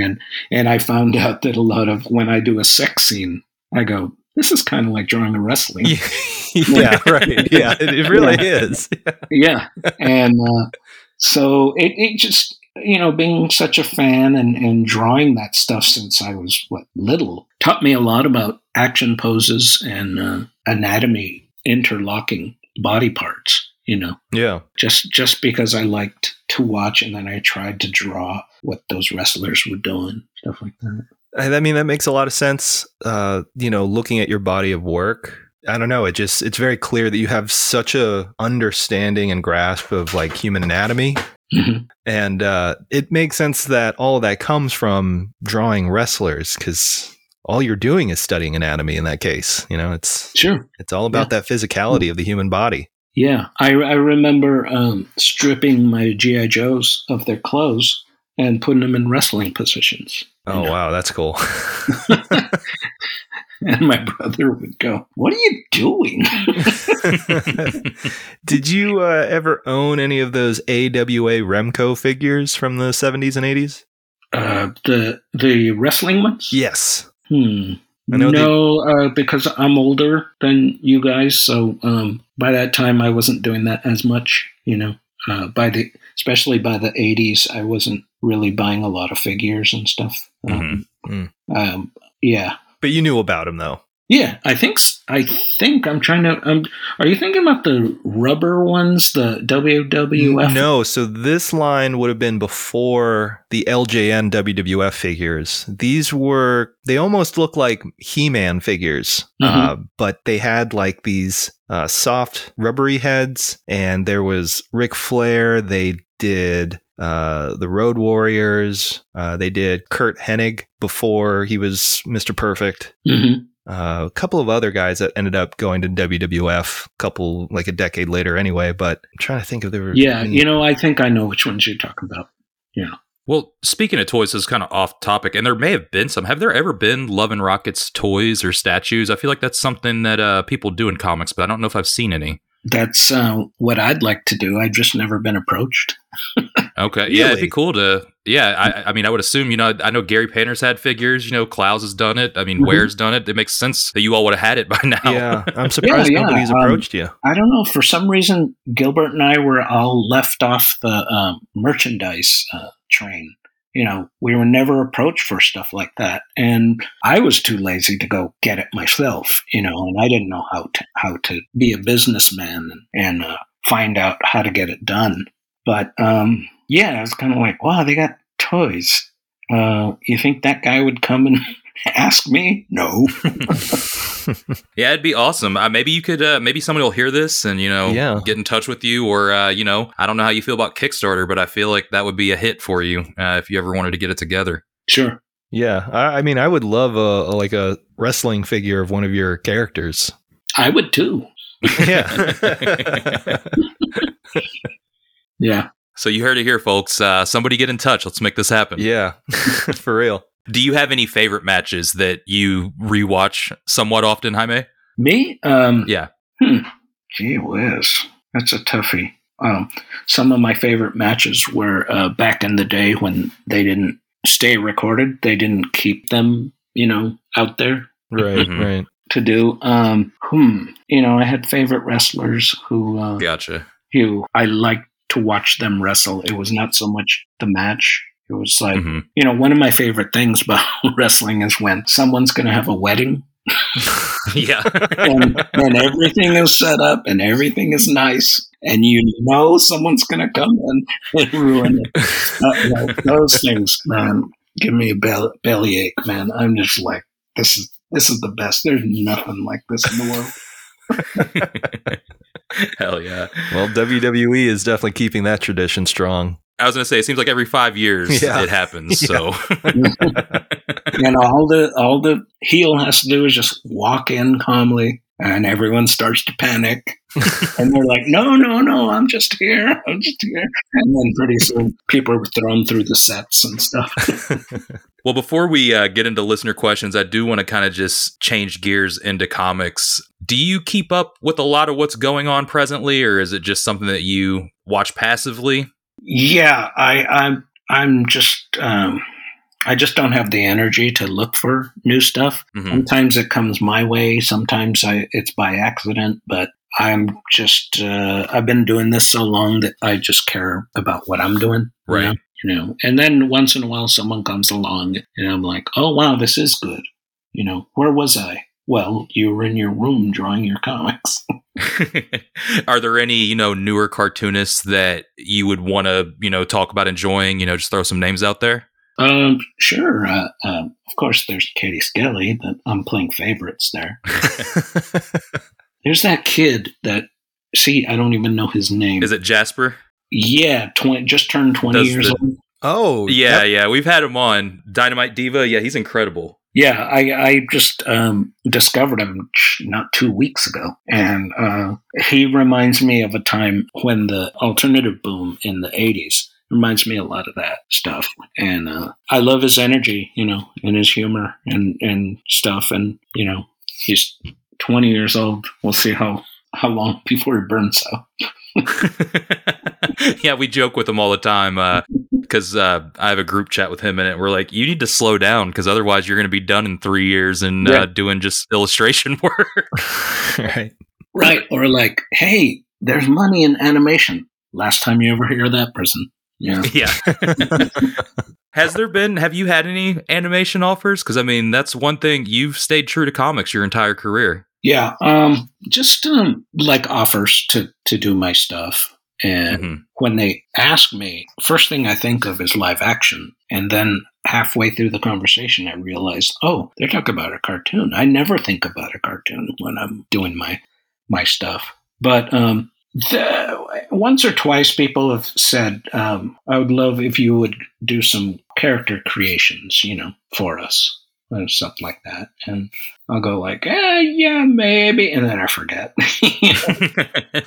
And and I found out that a lot of when I do a sex scene, I go, this is kind of like drawing a wrestling. (laughs) yeah, right. (laughs) Yeah, it, it really is. (laughs) yeah and uh, so it, it just you know being such a fan and, and drawing that stuff since i was what little taught me a lot about action poses and uh, anatomy interlocking body parts you know Yeah. just just because i liked to watch and then i tried to draw what those wrestlers were doing stuff like that I I mean, that makes a lot of sense. Uh, you know, looking at your body of work I don't know. It just it's very clear that you have such a understanding and grasp of like human anatomy, Mhm. and uh, it makes sense that all of that comes from drawing wrestlers because all you're doing is studying anatomy. In that case, you know, it's Sure. it's all about that physicality of the human body. Yeah, I, I remember um, stripping my GI Joes of their clothes and putting them in wrestling positions. Oh wow, that's cool. (laughs) And my brother would go, "What are you doing?" (laughs) Did you uh, ever own any of those AWA Remco figures from the 70s and 80s? uh, the the wrestling ones. Yes. Hmm. Know no, uh, because I'm older than you guys, so um, by that time I wasn't doing that as much. You know, uh, by the especially by the '80s, I wasn't really buying a lot of figures and stuff. Um, Mhm. um, yeah, But you knew about them though. yeah. I think I think I'm trying to. Um, are you thinking about the rubber ones, the WWF? No, so this line would have been before the LJN WWF figures. These were they almost look like He-Man figures, uh, but they had like these uh, soft rubbery heads, and there was Ric Flair. They did uh, the Road Warriors. Uh, they did Curt Hennig before he was Mr. Perfect. Mhm. Uh, a couple of other guys that ended up going to WWF, a couple like a decade later anyway. But I'm trying to think if there were Yeah, any- you know, I think I know which ones you're talking about. Yeah. Well, speaking of toys, this is kind of off topic, and there may have been some. Have there ever been Love and Rockets toys or statues? I feel like that's something that uh, people do in comics, but I don't know if I've seen any. That's uh, what I'd like to do. I've just never been approached. Okay, (laughs) yeah, it'd be cool to. Yeah, I, I mean, I would assume you know, I know Gary Panter's had figures. You know, Clowes has done it. I mean, Mhm. Ware's done it. It makes sense that you all would have had it by (laughs) now. Yeah, I'm surprised yeah, nobody's um, approached you. I don't know. For some reason, Gilbert and I were all left off the um, merchandise uh, train. You know, we were never approached for stuff like that, and I was too lazy to go get it myself. You know, and I didn't know how to how to be a businessman and, uh, find out how to get it done. But um, yeah, I was kind of like, wow, they got toys. Uh, you think that guy would come and (laughs) ask me? No. (laughs) Yeah, it'd be awesome. Uh, maybe you could. Uh, maybe somebody will hear this and you know Yeah. get in touch with you, or uh, you know, I don't know how you feel about Kickstarter, but I feel like that would be a hit for you uh, if you ever wanted to get it together. Sure. Yeah, I, I mean, I would love a, a like a wrestling figure of one of your characters. I would too. (laughs) Yeah, (laughs) Yeah. So you heard it here, folks. Uh, somebody get in touch. Let's make this happen. yeah, for real. Do you have any favorite matches that you rewatch somewhat often, Jaime? Me? Um, Yeah. Gee whiz. That's a toughie. Um, some of my favorite matches were uh, back in the day when they didn't stay recorded. They didn't keep them, you know, out there Right, Mhm. right. to do. Um, hmm. You know, I had favorite wrestlers who, uh, Gotcha. who I liked to watch them wrestle. It was not so much the match. It was like, Mhm. you know, one of my favorite things about (laughs) wrestling is when someone's going to have a wedding (laughs) yeah. and, and everything is set up and everything is nice and you know someone's going to come in and (laughs) ruin it. Uh, like, those things, man, give me a bell- bellyache, man. I'm just like, this is this is the best. There's nothing like this in the world. Hell yeah. Well, WWE is definitely keeping that tradition strong. I was gonna say it seems like every five years (laughs) Yeah. it happens. (laughs) So (laughs) and all the all the heel has to do is just walk in calmly, and everyone starts to panic. and they're like, "No, no, no! I'm just here. I'm just here." And then pretty soon, people are thrown through the sets and stuff. Well, before we uh, get into listener questions, I do want to kind of just change gears into comics. Do you keep up with a lot of what's going on presently, or is it just something that you watch passively? Yeah, I, I'm. I'm just. Um, I just don't have the energy to look for new stuff. Mhm. Sometimes it comes my way. Sometimes I, it's by accident. But I'm just. Uh, I've been doing this so long that I just care about what I'm doing. you Right. know? You know, and then once in a while, someone comes along, and I'm like, "Oh wow, this is good." You know, where was I? Well, you were in your room drawing your (laughs) comics. (laughs) Are there any, you know, newer cartoonists that you would want to, you know, talk about enjoying? You know, just throw some names out there. Um, sure. Uh, um, of course, there's Katie Skelly. That I'm playing favorites there. (laughs) there's that kid that see I don't even know his name. Is it Jasper? Yeah, 20, just turned twenty Does years the- old. Oh, Yeah, yep. yeah. We've had him on Dynamite Diva. Yeah, he's incredible. Yeah, I I just um, discovered him not two weeks ago, and uh, he reminds me of a time when the alternative boom in the '80s reminds me a lot of that stuff, and uh, I love his energy, you know, and his humor and and stuff, and you know, he's 20 years old. We'll see how how long (laughs) before he burns out. (laughs) yeah, we joke with him all the time because uh, I have a group chat with him in it. We're like, you need to slow down because otherwise you're going to be done in three years and Yeah. uh, doing just illustration (laughs) work. (laughs) right. Right. Or like, hey, there's money in animation. Last time you ever hear that person. Yeah. yeah. Has there been? Have you had any animation offers? Because I mean, that's one thing you've stayed true to comics your entire career. Yeah. Um just um like offers to to do my stuff. And Mhm. when they ask me, first thing I think of is live action. And then halfway through the conversation I realized, oh, they're talking about a cartoon. I never think about a cartoon when I'm doing my my stuff. But um the, once or twice people have said, um, I would love if you would do some character creations, you know, for us. Or something like that. And I'll go like, eh, yeah, maybe. And then I forget. (laughs)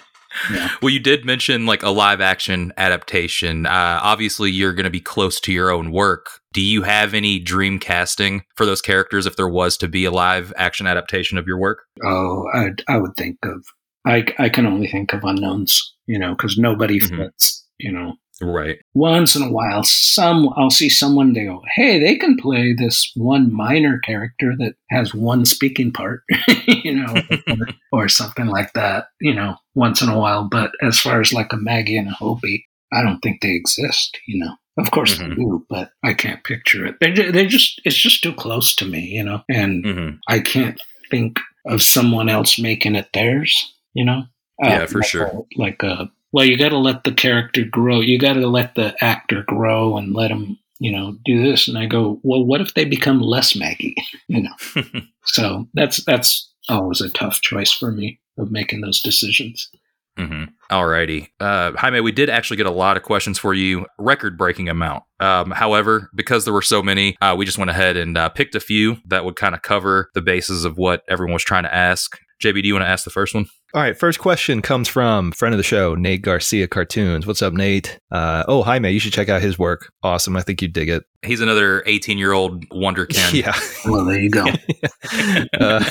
Yeah. Well, you did mention like a live action adaptation. Uh, obviously, you're going to be close to your own work. Do you have any dream casting for those characters if there was to be a live action adaptation of your work? Oh, I, I would think of, I, I can only think of unknowns, you know, because nobody Mhm. fits, you know. Right. Once in a while, some I'll see someone they go, hey, they can play this one minor character that has one speaking part, (laughs) you know, or, (laughs) or something like that, you know, once in a while. But as far as like a Maggie and a Hopey, I don't think they exist, you know. Of course Mhm. they do, but I can't picture it. They they just it's just too close to me, you know, and hmm I can't think of someone else making it theirs, you know? Yeah, for like sure. A, like a, well, you got to let the character grow. You got to let the actor grow and let him, you know, do this. And I go, well, what if they become less Maggie? (laughs) you know? (laughs) So that's, that's always a tough choice for me of making those decisions. hmm Alrighty. Uh, Jaime, we did actually get a lot of questions for you, record breaking amount. Um, however, because there were so many, uh, we just went ahead and uh, picked a few that would kind of cover the bases of what everyone was trying to ask. JB, do you want to ask the first one? All right, first question comes from friend of the show, Nate Garcia Cartoons. What's up, Nate? Uh, oh, hi, May. You should check out his work. Awesome. I think you'd dig it. He's another 18 year old wunderkind. (laughs) Yeah. Well, there you go. (laughs) uh,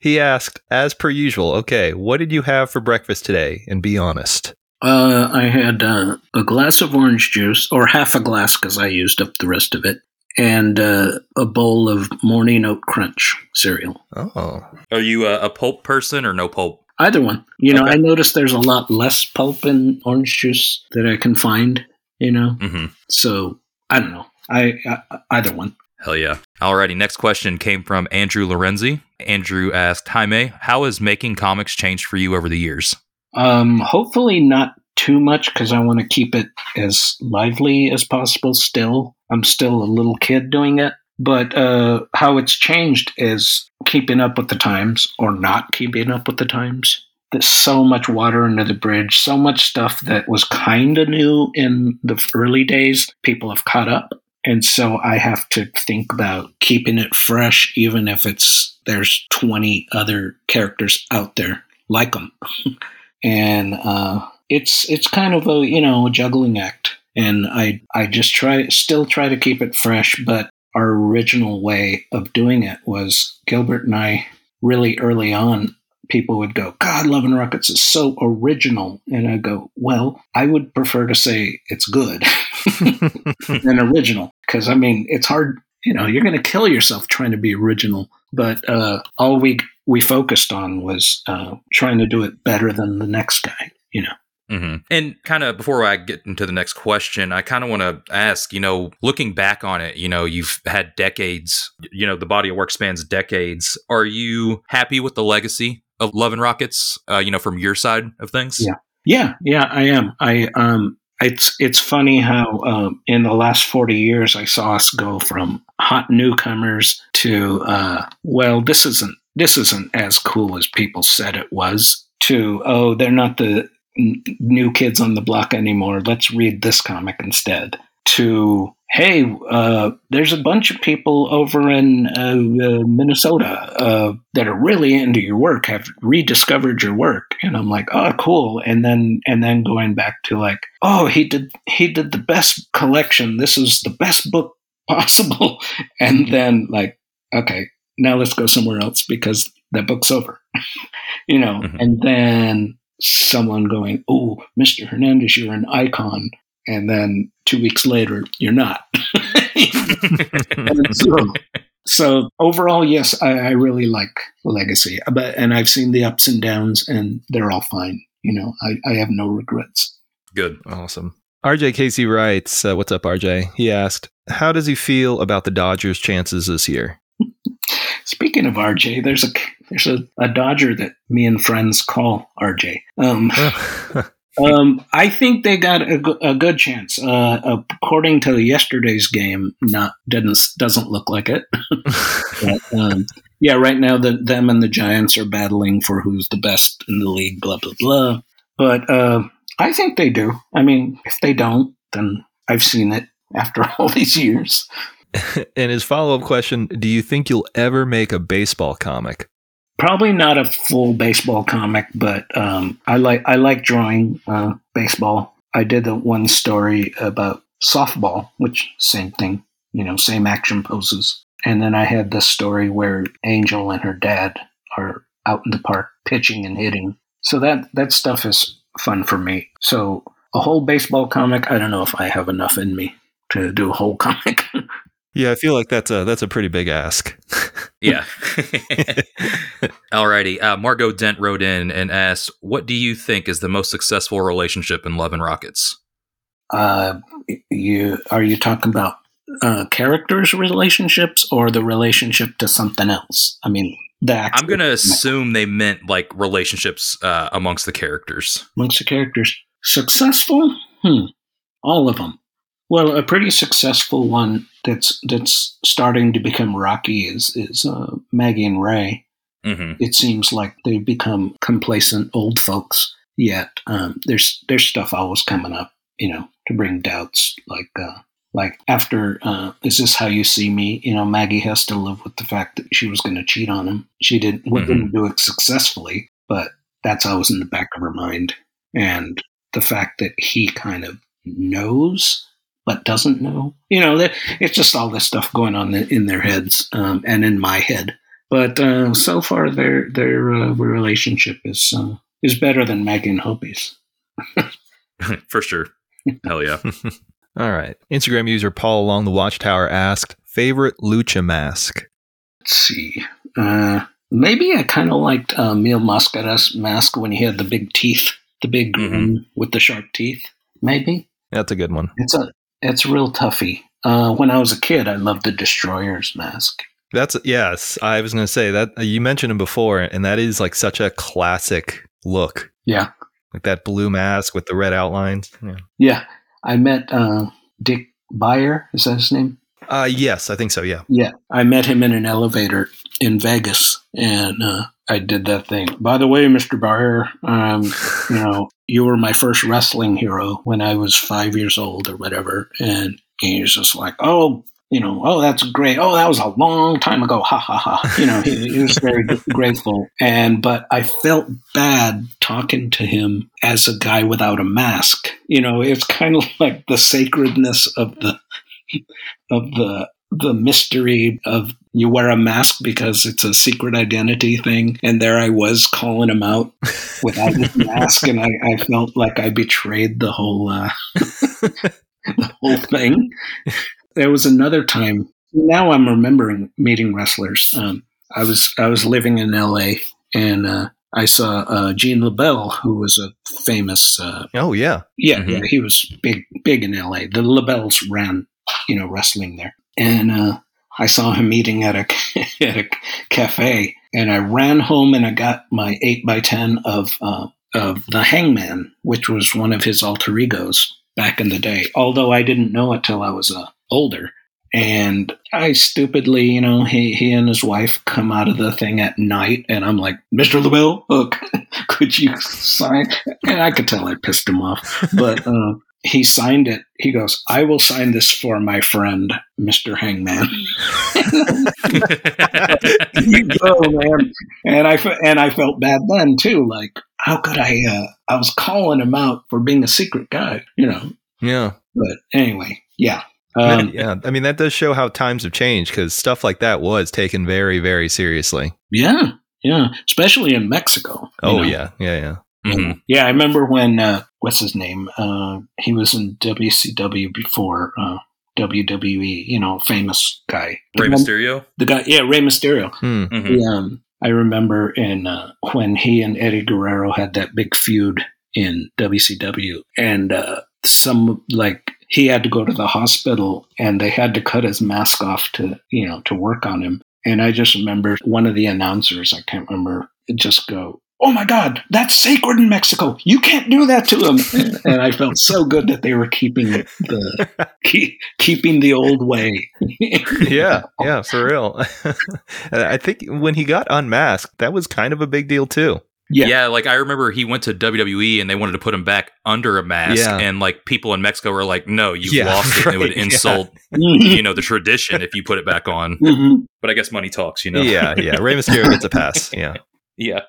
he asked, as per usual, okay, what did you have for breakfast today? And be honest. Uh, I had uh, a glass of orange juice, or half a glass because I used up the rest of it, and uh, a bowl of morning oat crunch cereal. Oh, Are you a, a pulp person or no pulp? Either one. You know, Okay. I noticed there's a lot less pulp in orange juice that I can find. You know, hmm so I don't know. I, I either one. Hell yeah. Alrighty, next question came from Andrew Lorenzi. Andrew asked, Jaime, how has making comics changed for you over the years? Um, hopefully not too much because I want to keep it as lively as possible. Still, I'm still a little kid doing it. But uh, how it's changed is keeping up with the times or not keeping up with the times. There's so much water under the bridge, so much stuff that was kind of new in the early days. People have caught up. And so I have to think about keeping it fresh, even if it's there's 20 other characters out there like them. (laughs) and uh, it's it's kind of a you know a juggling act. And I I just try still try to keep it fresh, but our original way of doing it was Gilbert and I really early on. People would go, God, Love and Rockets is so original. And I go, Well, I would prefer to say it's good (laughs) than original. Because, I mean, it's hard, you know, you're going to kill yourself trying to be original. But uh, all we we focused on was uh, trying to do it better than the next guy, you know. Hmm And kind of before I get into the next question, I kind of want to ask, you know, looking back on it, you know, you've had decades, you know, the body of work spans decades. Are you happy with the legacy of Love and Rockets, uh, you know, from your side of things? Yeah. Yeah, yeah, I am. I um it's it's funny how um, in the last 40 years I saw us go from hot newcomers to uh, well this isn't this isn't as cool as people said it was to oh they're not the n- new kids on the block anymore let's read this comic instead. To hey uh, there's a bunch of people over in uh, uh, Minnesota uh, that are really into your work have rediscovered your work. And I'm like oh cool. And then and then going back to like oh he did he did the best collection. This is the best book (laughs) possible. And then like okay now let's go somewhere else because that book's over. (laughs) You know Mhm. and then someone going oh mr hernandez you're an icon and then two weeks later you're not (laughs) so, so overall yes I, I really like legacy but and i've seen the ups and downs and they're all fine you know i, I have no regrets Good. Awesome. RJ Casey writes, uh, "What's up, RJ?" He asked, "How does he feel about the Dodgers' chances this year?" (laughs) Speaking of RJ, there's a there's a, a Dodger that me and friends call RJ. Um, (laughs) um, I think they got a, a good chance. Uh, according to yesterday's game, not doesn't doesn't look like it. (laughs) But, um, yeah, right now the them and the Giants are battling for who's the best in the league. Blah blah blah. But uh, I think they do. I mean, if they don't, then I've seen it after (laughs) all these years. (laughs) and his follow-up question: Do you think you'll ever make a baseball comic? probably not a full baseball comic, but um, I like I like drawing uh, baseball. I did the one story about softball, which same thing, you know, same action poses. And then I had this story where Angel and her dad are out in the park pitching and hitting. So that that stuff is fun for me. So a whole baseball comic, I don't know if I have enough in me to do a whole (laughs) comic. Yeah, I feel like that's a that's a pretty big ask. Yeah. (laughs) (laughs) Alrighty. Uh, Margot Dent wrote in and asked, "What do you think is the most successful relationship in Love and Rockets?" uh, you are you talking about uh, characters relationships or the relationship to something else i mean the I'm gonna assume they meant like relationships uh, amongst the characters. amongst the characters successful hmm all of them well a pretty successful one that's that's starting to become rocky is is uh, maggie and ray. Hmm it seems like they've become complacent old folks yet. Um, there's there's stuff always coming up you know to bring doubts like uh, like after uh, is this how you see me? You know maggie has to live with the fact that she was going to cheat on him. She didn't Mhm. didn't do it successfully but that's always in the back of her mind. And the fact that he kind of knows but doesn't know you know that it's just all this stuff going on in their heads um, and in my head but uh, so far, their their uh, relationship is uh, is better than Maggie and Hopey's. (laughs) For sure. Hell yeah. (laughs) All right. Instagram user Paul Along the Watchtower asked, "Favorite lucha mask?" Let's see. Uh, maybe I kind of liked uh, Mil Máscaras' mask when he had the big teeth, the big Mhm. grin with the sharp teeth. Maybe That's a good one. it's a it's real toughy. Uh, when I was a kid, I loved the Destroyer's mask. That's yes. I was going to say that uh, you mentioned him before, and that is like such a classic look, Yeah, like that blue mask with the red outlines. Yeah. yeah. I met uh, Dick Beyer. Is that his name? Uh, yes, I think so. Yeah. Yeah, I met him in an elevator in Vegas, and uh, I did that thing. By the way, Mister Beyer, um, you know, you were my first wrestling hero when I was five years old or whatever. And he was just like, oh, you know, oh, that's great. Oh, that was a long time ago. Ha ha ha. You know, he, he was very (laughs) grateful. And, but I felt bad talking to him as a guy without a mask. You know, it's kind of like the sacredness of the, of the, the mystery of you wear a mask because it's a secret identity thing. And there I was calling him out without his (laughs) mask. And I, I felt like I betrayed the whole, uh, (laughs) the whole thing. There was another time. Now I'm remembering meeting wrestlers. Um, I was, I was living in LA and, uh, I saw uh, Gene LeBell, who was a famous uh, Oh yeah. yeah, Mhm. yeah, he was big, big in L.A. The LeBells ran, you know, wrestling there, and uh, I saw him eating at a (laughs) at a cafe, and I ran home and I got my eight by ten of uh, of the Hangman, which was one of his alter egos, back in the day. Although I didn't know it till I was uh, older. And I stupidly, you know, he, he and his wife come out of the thing at night, and I'm like, Mr. LeBell, look, (laughs) could you sign? And I could tell I pissed him off. But uh, he signed it. He goes, I will sign this for my friend, Mr. Hangman. (laughs) (laughs) you go, man. And I, and I felt bad then, too. Like, how could I? Uh, I was calling him out for being a secret guy, you know. Yeah. But anyway, yeah. Um, yeah. I mean, that does show how times have changed because stuff like that was taken very, very seriously. yeah, yeah. Especially in Mexico. Oh, know. yeah. Yeah. Yeah. Mhm. Yeah, I remember when uh, what's his name? Uh, he was in WCW before uh, WWE. You know, famous guy. Rey Mysterio. The guy, yeah, Rey Mysterio. Hmm. Mhm. He, um, I remember in uh, when he and Eddie Guerrero had that big feud in WCW, and uh, some like he had to go to the hospital, and they had to cut his mask off to you know to work on him. And I just remember one of the announcers, I can't remember, just go, "Oh my God, that's sacred in Mexico! You can't do that to them. (laughs) and I felt so good that they were keeping the (laughs) keep, keeping the old way. (laughs) yeah, yeah, for real. I think when he got unmasked, that was kind of a big deal too. Yeah. Yeah. like I remember he went to WWE and they wanted to put him back under a mask, Yeah. and like people in Mexico were like, "No, you Yeah, lost it. and It would right, yeah. insult, Mhm. you know, the tradition if you put it back on." Mhm. But I guess money talks, you know. Yeah, yeah. Rey Mysterio gets a pass. Yeah. Yeah.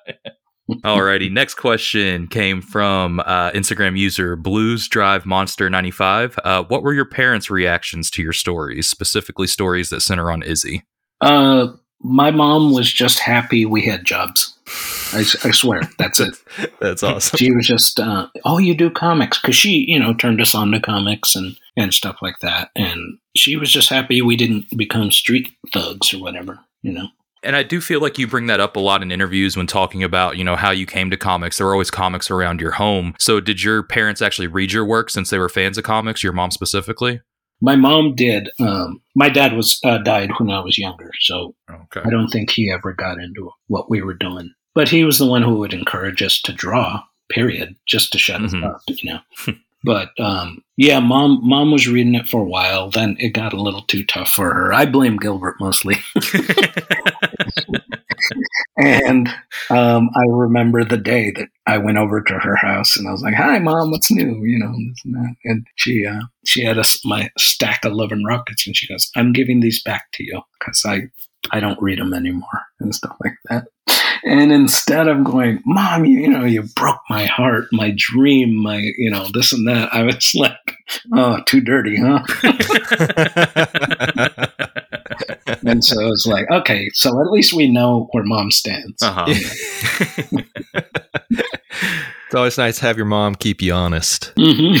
Alrighty. Next question came from uh, Instagram user Blues Drive Monster ninety five. Uh, what were your parents' reactions to your stories, specifically stories that center on Izzy? Uh, my mom was just happy we had jobs. I, I swear, that's it. (laughs) That's awesome. She was just, uh, oh, you do comics, because she, you know, turned us on to comics and and stuff like that. And she was just happy we didn't become street thugs or whatever, you know. And I do feel like you bring that up a lot in interviews when talking about, you know, how you came to comics. There were always comics around your home. So did your parents actually read your work since they were fans of comics, your mom specifically? My mom did. Um, my dad was uh, died when I was younger, so Okay. I don't think he ever got into what we were doing. But he was the one who would encourage us to draw, period, just to shut Mhm. us up, you know. (laughs) but um, yeah, mom, mom was reading it for a while. Then it got a little too tough for her. I blame Gilbert mostly. (laughs) and um, I remember the day that I went over to her house and I was like, "Hi, mom, what's new?" You know, this and that. And she uh, she had a my stack of Love and Rockets, and she goes, "I'm giving these back to you because I I don't read them anymore and stuff like that." And instead of going, "Mom, you, you know, you broke my heart, my dream, my you know this and that," I was (laughs) like, "Oh, too dirty, huh?" (laughs) and so it's like, okay, so at least we know where mom stands. uh-huh. (laughs) It's always nice to have your mom keep you honest. hmm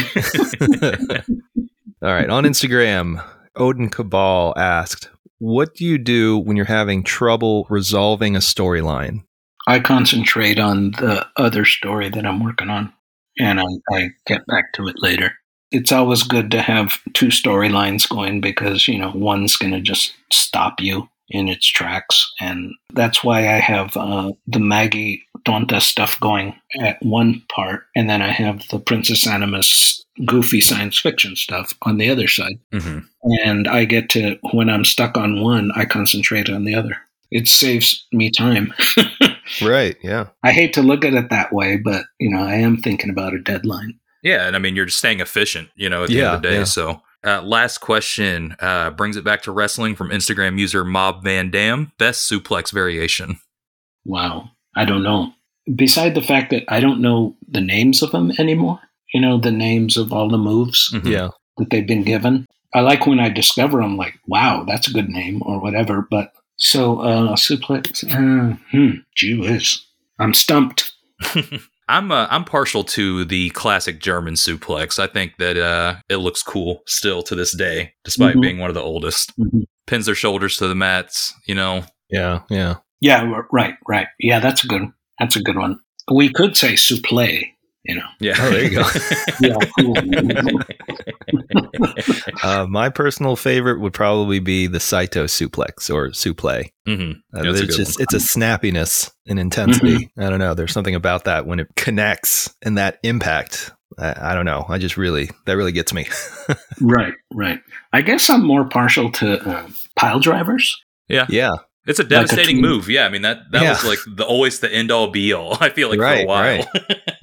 All right. On Instagram, Odin Cabal asked, What do you do when you're having trouble resolving a storyline? I concentrate on the other story that I'm working on, and I, I get back to it later. It's always good to have two storylines going because you know one's going to just stop you in its tracks, and that's why I have uh, the Maggie Donta stuff going at one part, and then I have the Princess Animus goofy science fiction stuff on the other side. hmm and I get to when I'm stuck on one, I concentrate on the other. It saves me time. (laughs) Right. Yeah. I hate to look at it that way, but you know, I am thinking about a deadline. Yeah, and I mean you're just staying efficient, you know, at the Yeah, end of the day. yeah. So uh, last question uh, brings it back to wrestling from Instagram user Mob Van Dam. Best suplex variation. Wow, I don't know. Beside the fact that I don't know the names of them anymore, you know, the names of all the moves Mhm. Yeah. that they've been given. I like when I discover them, like, wow, that's a good name or whatever. But so uh, suplex, uh, hmm, gee whiz, I'm stumped. (laughs) I'm uh, I'm partial to the classic German suplex. I think that uh, it looks cool still to this day, despite Mhm. being one of the oldest. Mhm. Pins their shoulders to the mats, you know. Yeah. Yeah. Yeah, right, right. Yeah, that's a good. That's a good one. We could say supplé. You know. Yeah. Oh, there you go. (laughs) Yeah. (laughs) Uh, my personal favorite would probably be the Saito suplex or suplex. hmm Uh, it's good just it's a snappiness and intensity. Mm-hmm. I don't know. There's something about that when it connects and that impact. I, I don't know. I just really that really gets me. (laughs) Right, right. I guess I'm more partial to uh, pile drivers. yeah, yeah. It's a a devastating team. move. Yeah, I mean that that Yeah. was like the always the end all be all. I feel like for a while. right.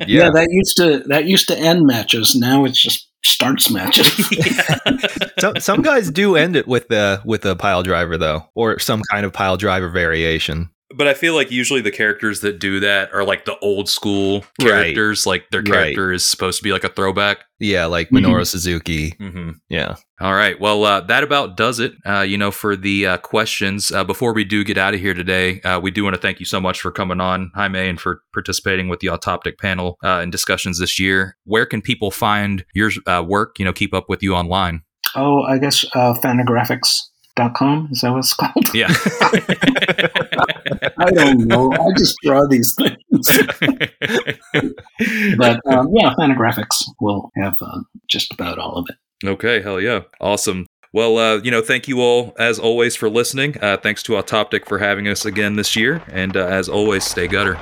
Yeah. yeah. that used to that used to end matches. Now it's just starts matches. (laughs) (laughs) some some guys do end it with the with a pile driver though, or some kind of pile driver variation. But I feel like usually the characters that do that are like the old school Right. characters. Like their Right. character is supposed to be like a throwback. Yeah, like. Minoru Suzuki. hmm Yeah. All right. Well, uh, that about does it. Uh, you know, for the uh, questions. Uh, before we do get out of here today, uh, we do want to thank you so much for coming on, Jaime, and for participating with the Autoptic panel uh, and discussions this year. Where can people find your uh, work? You know, keep up with you online. oh, I guess uh, fantagraphics.com is that what it's called? Yeah. (laughs) I don't know. I just draw these things. (laughs) but um, yeah, Fantagraphics will have uh, just about all of it. Okay, hell yeah. Awesome. Well, uh, you know, thank you all, as always, for listening. Uh, thanks to Autoptic for having us again this year. And uh, as always, stay gutter.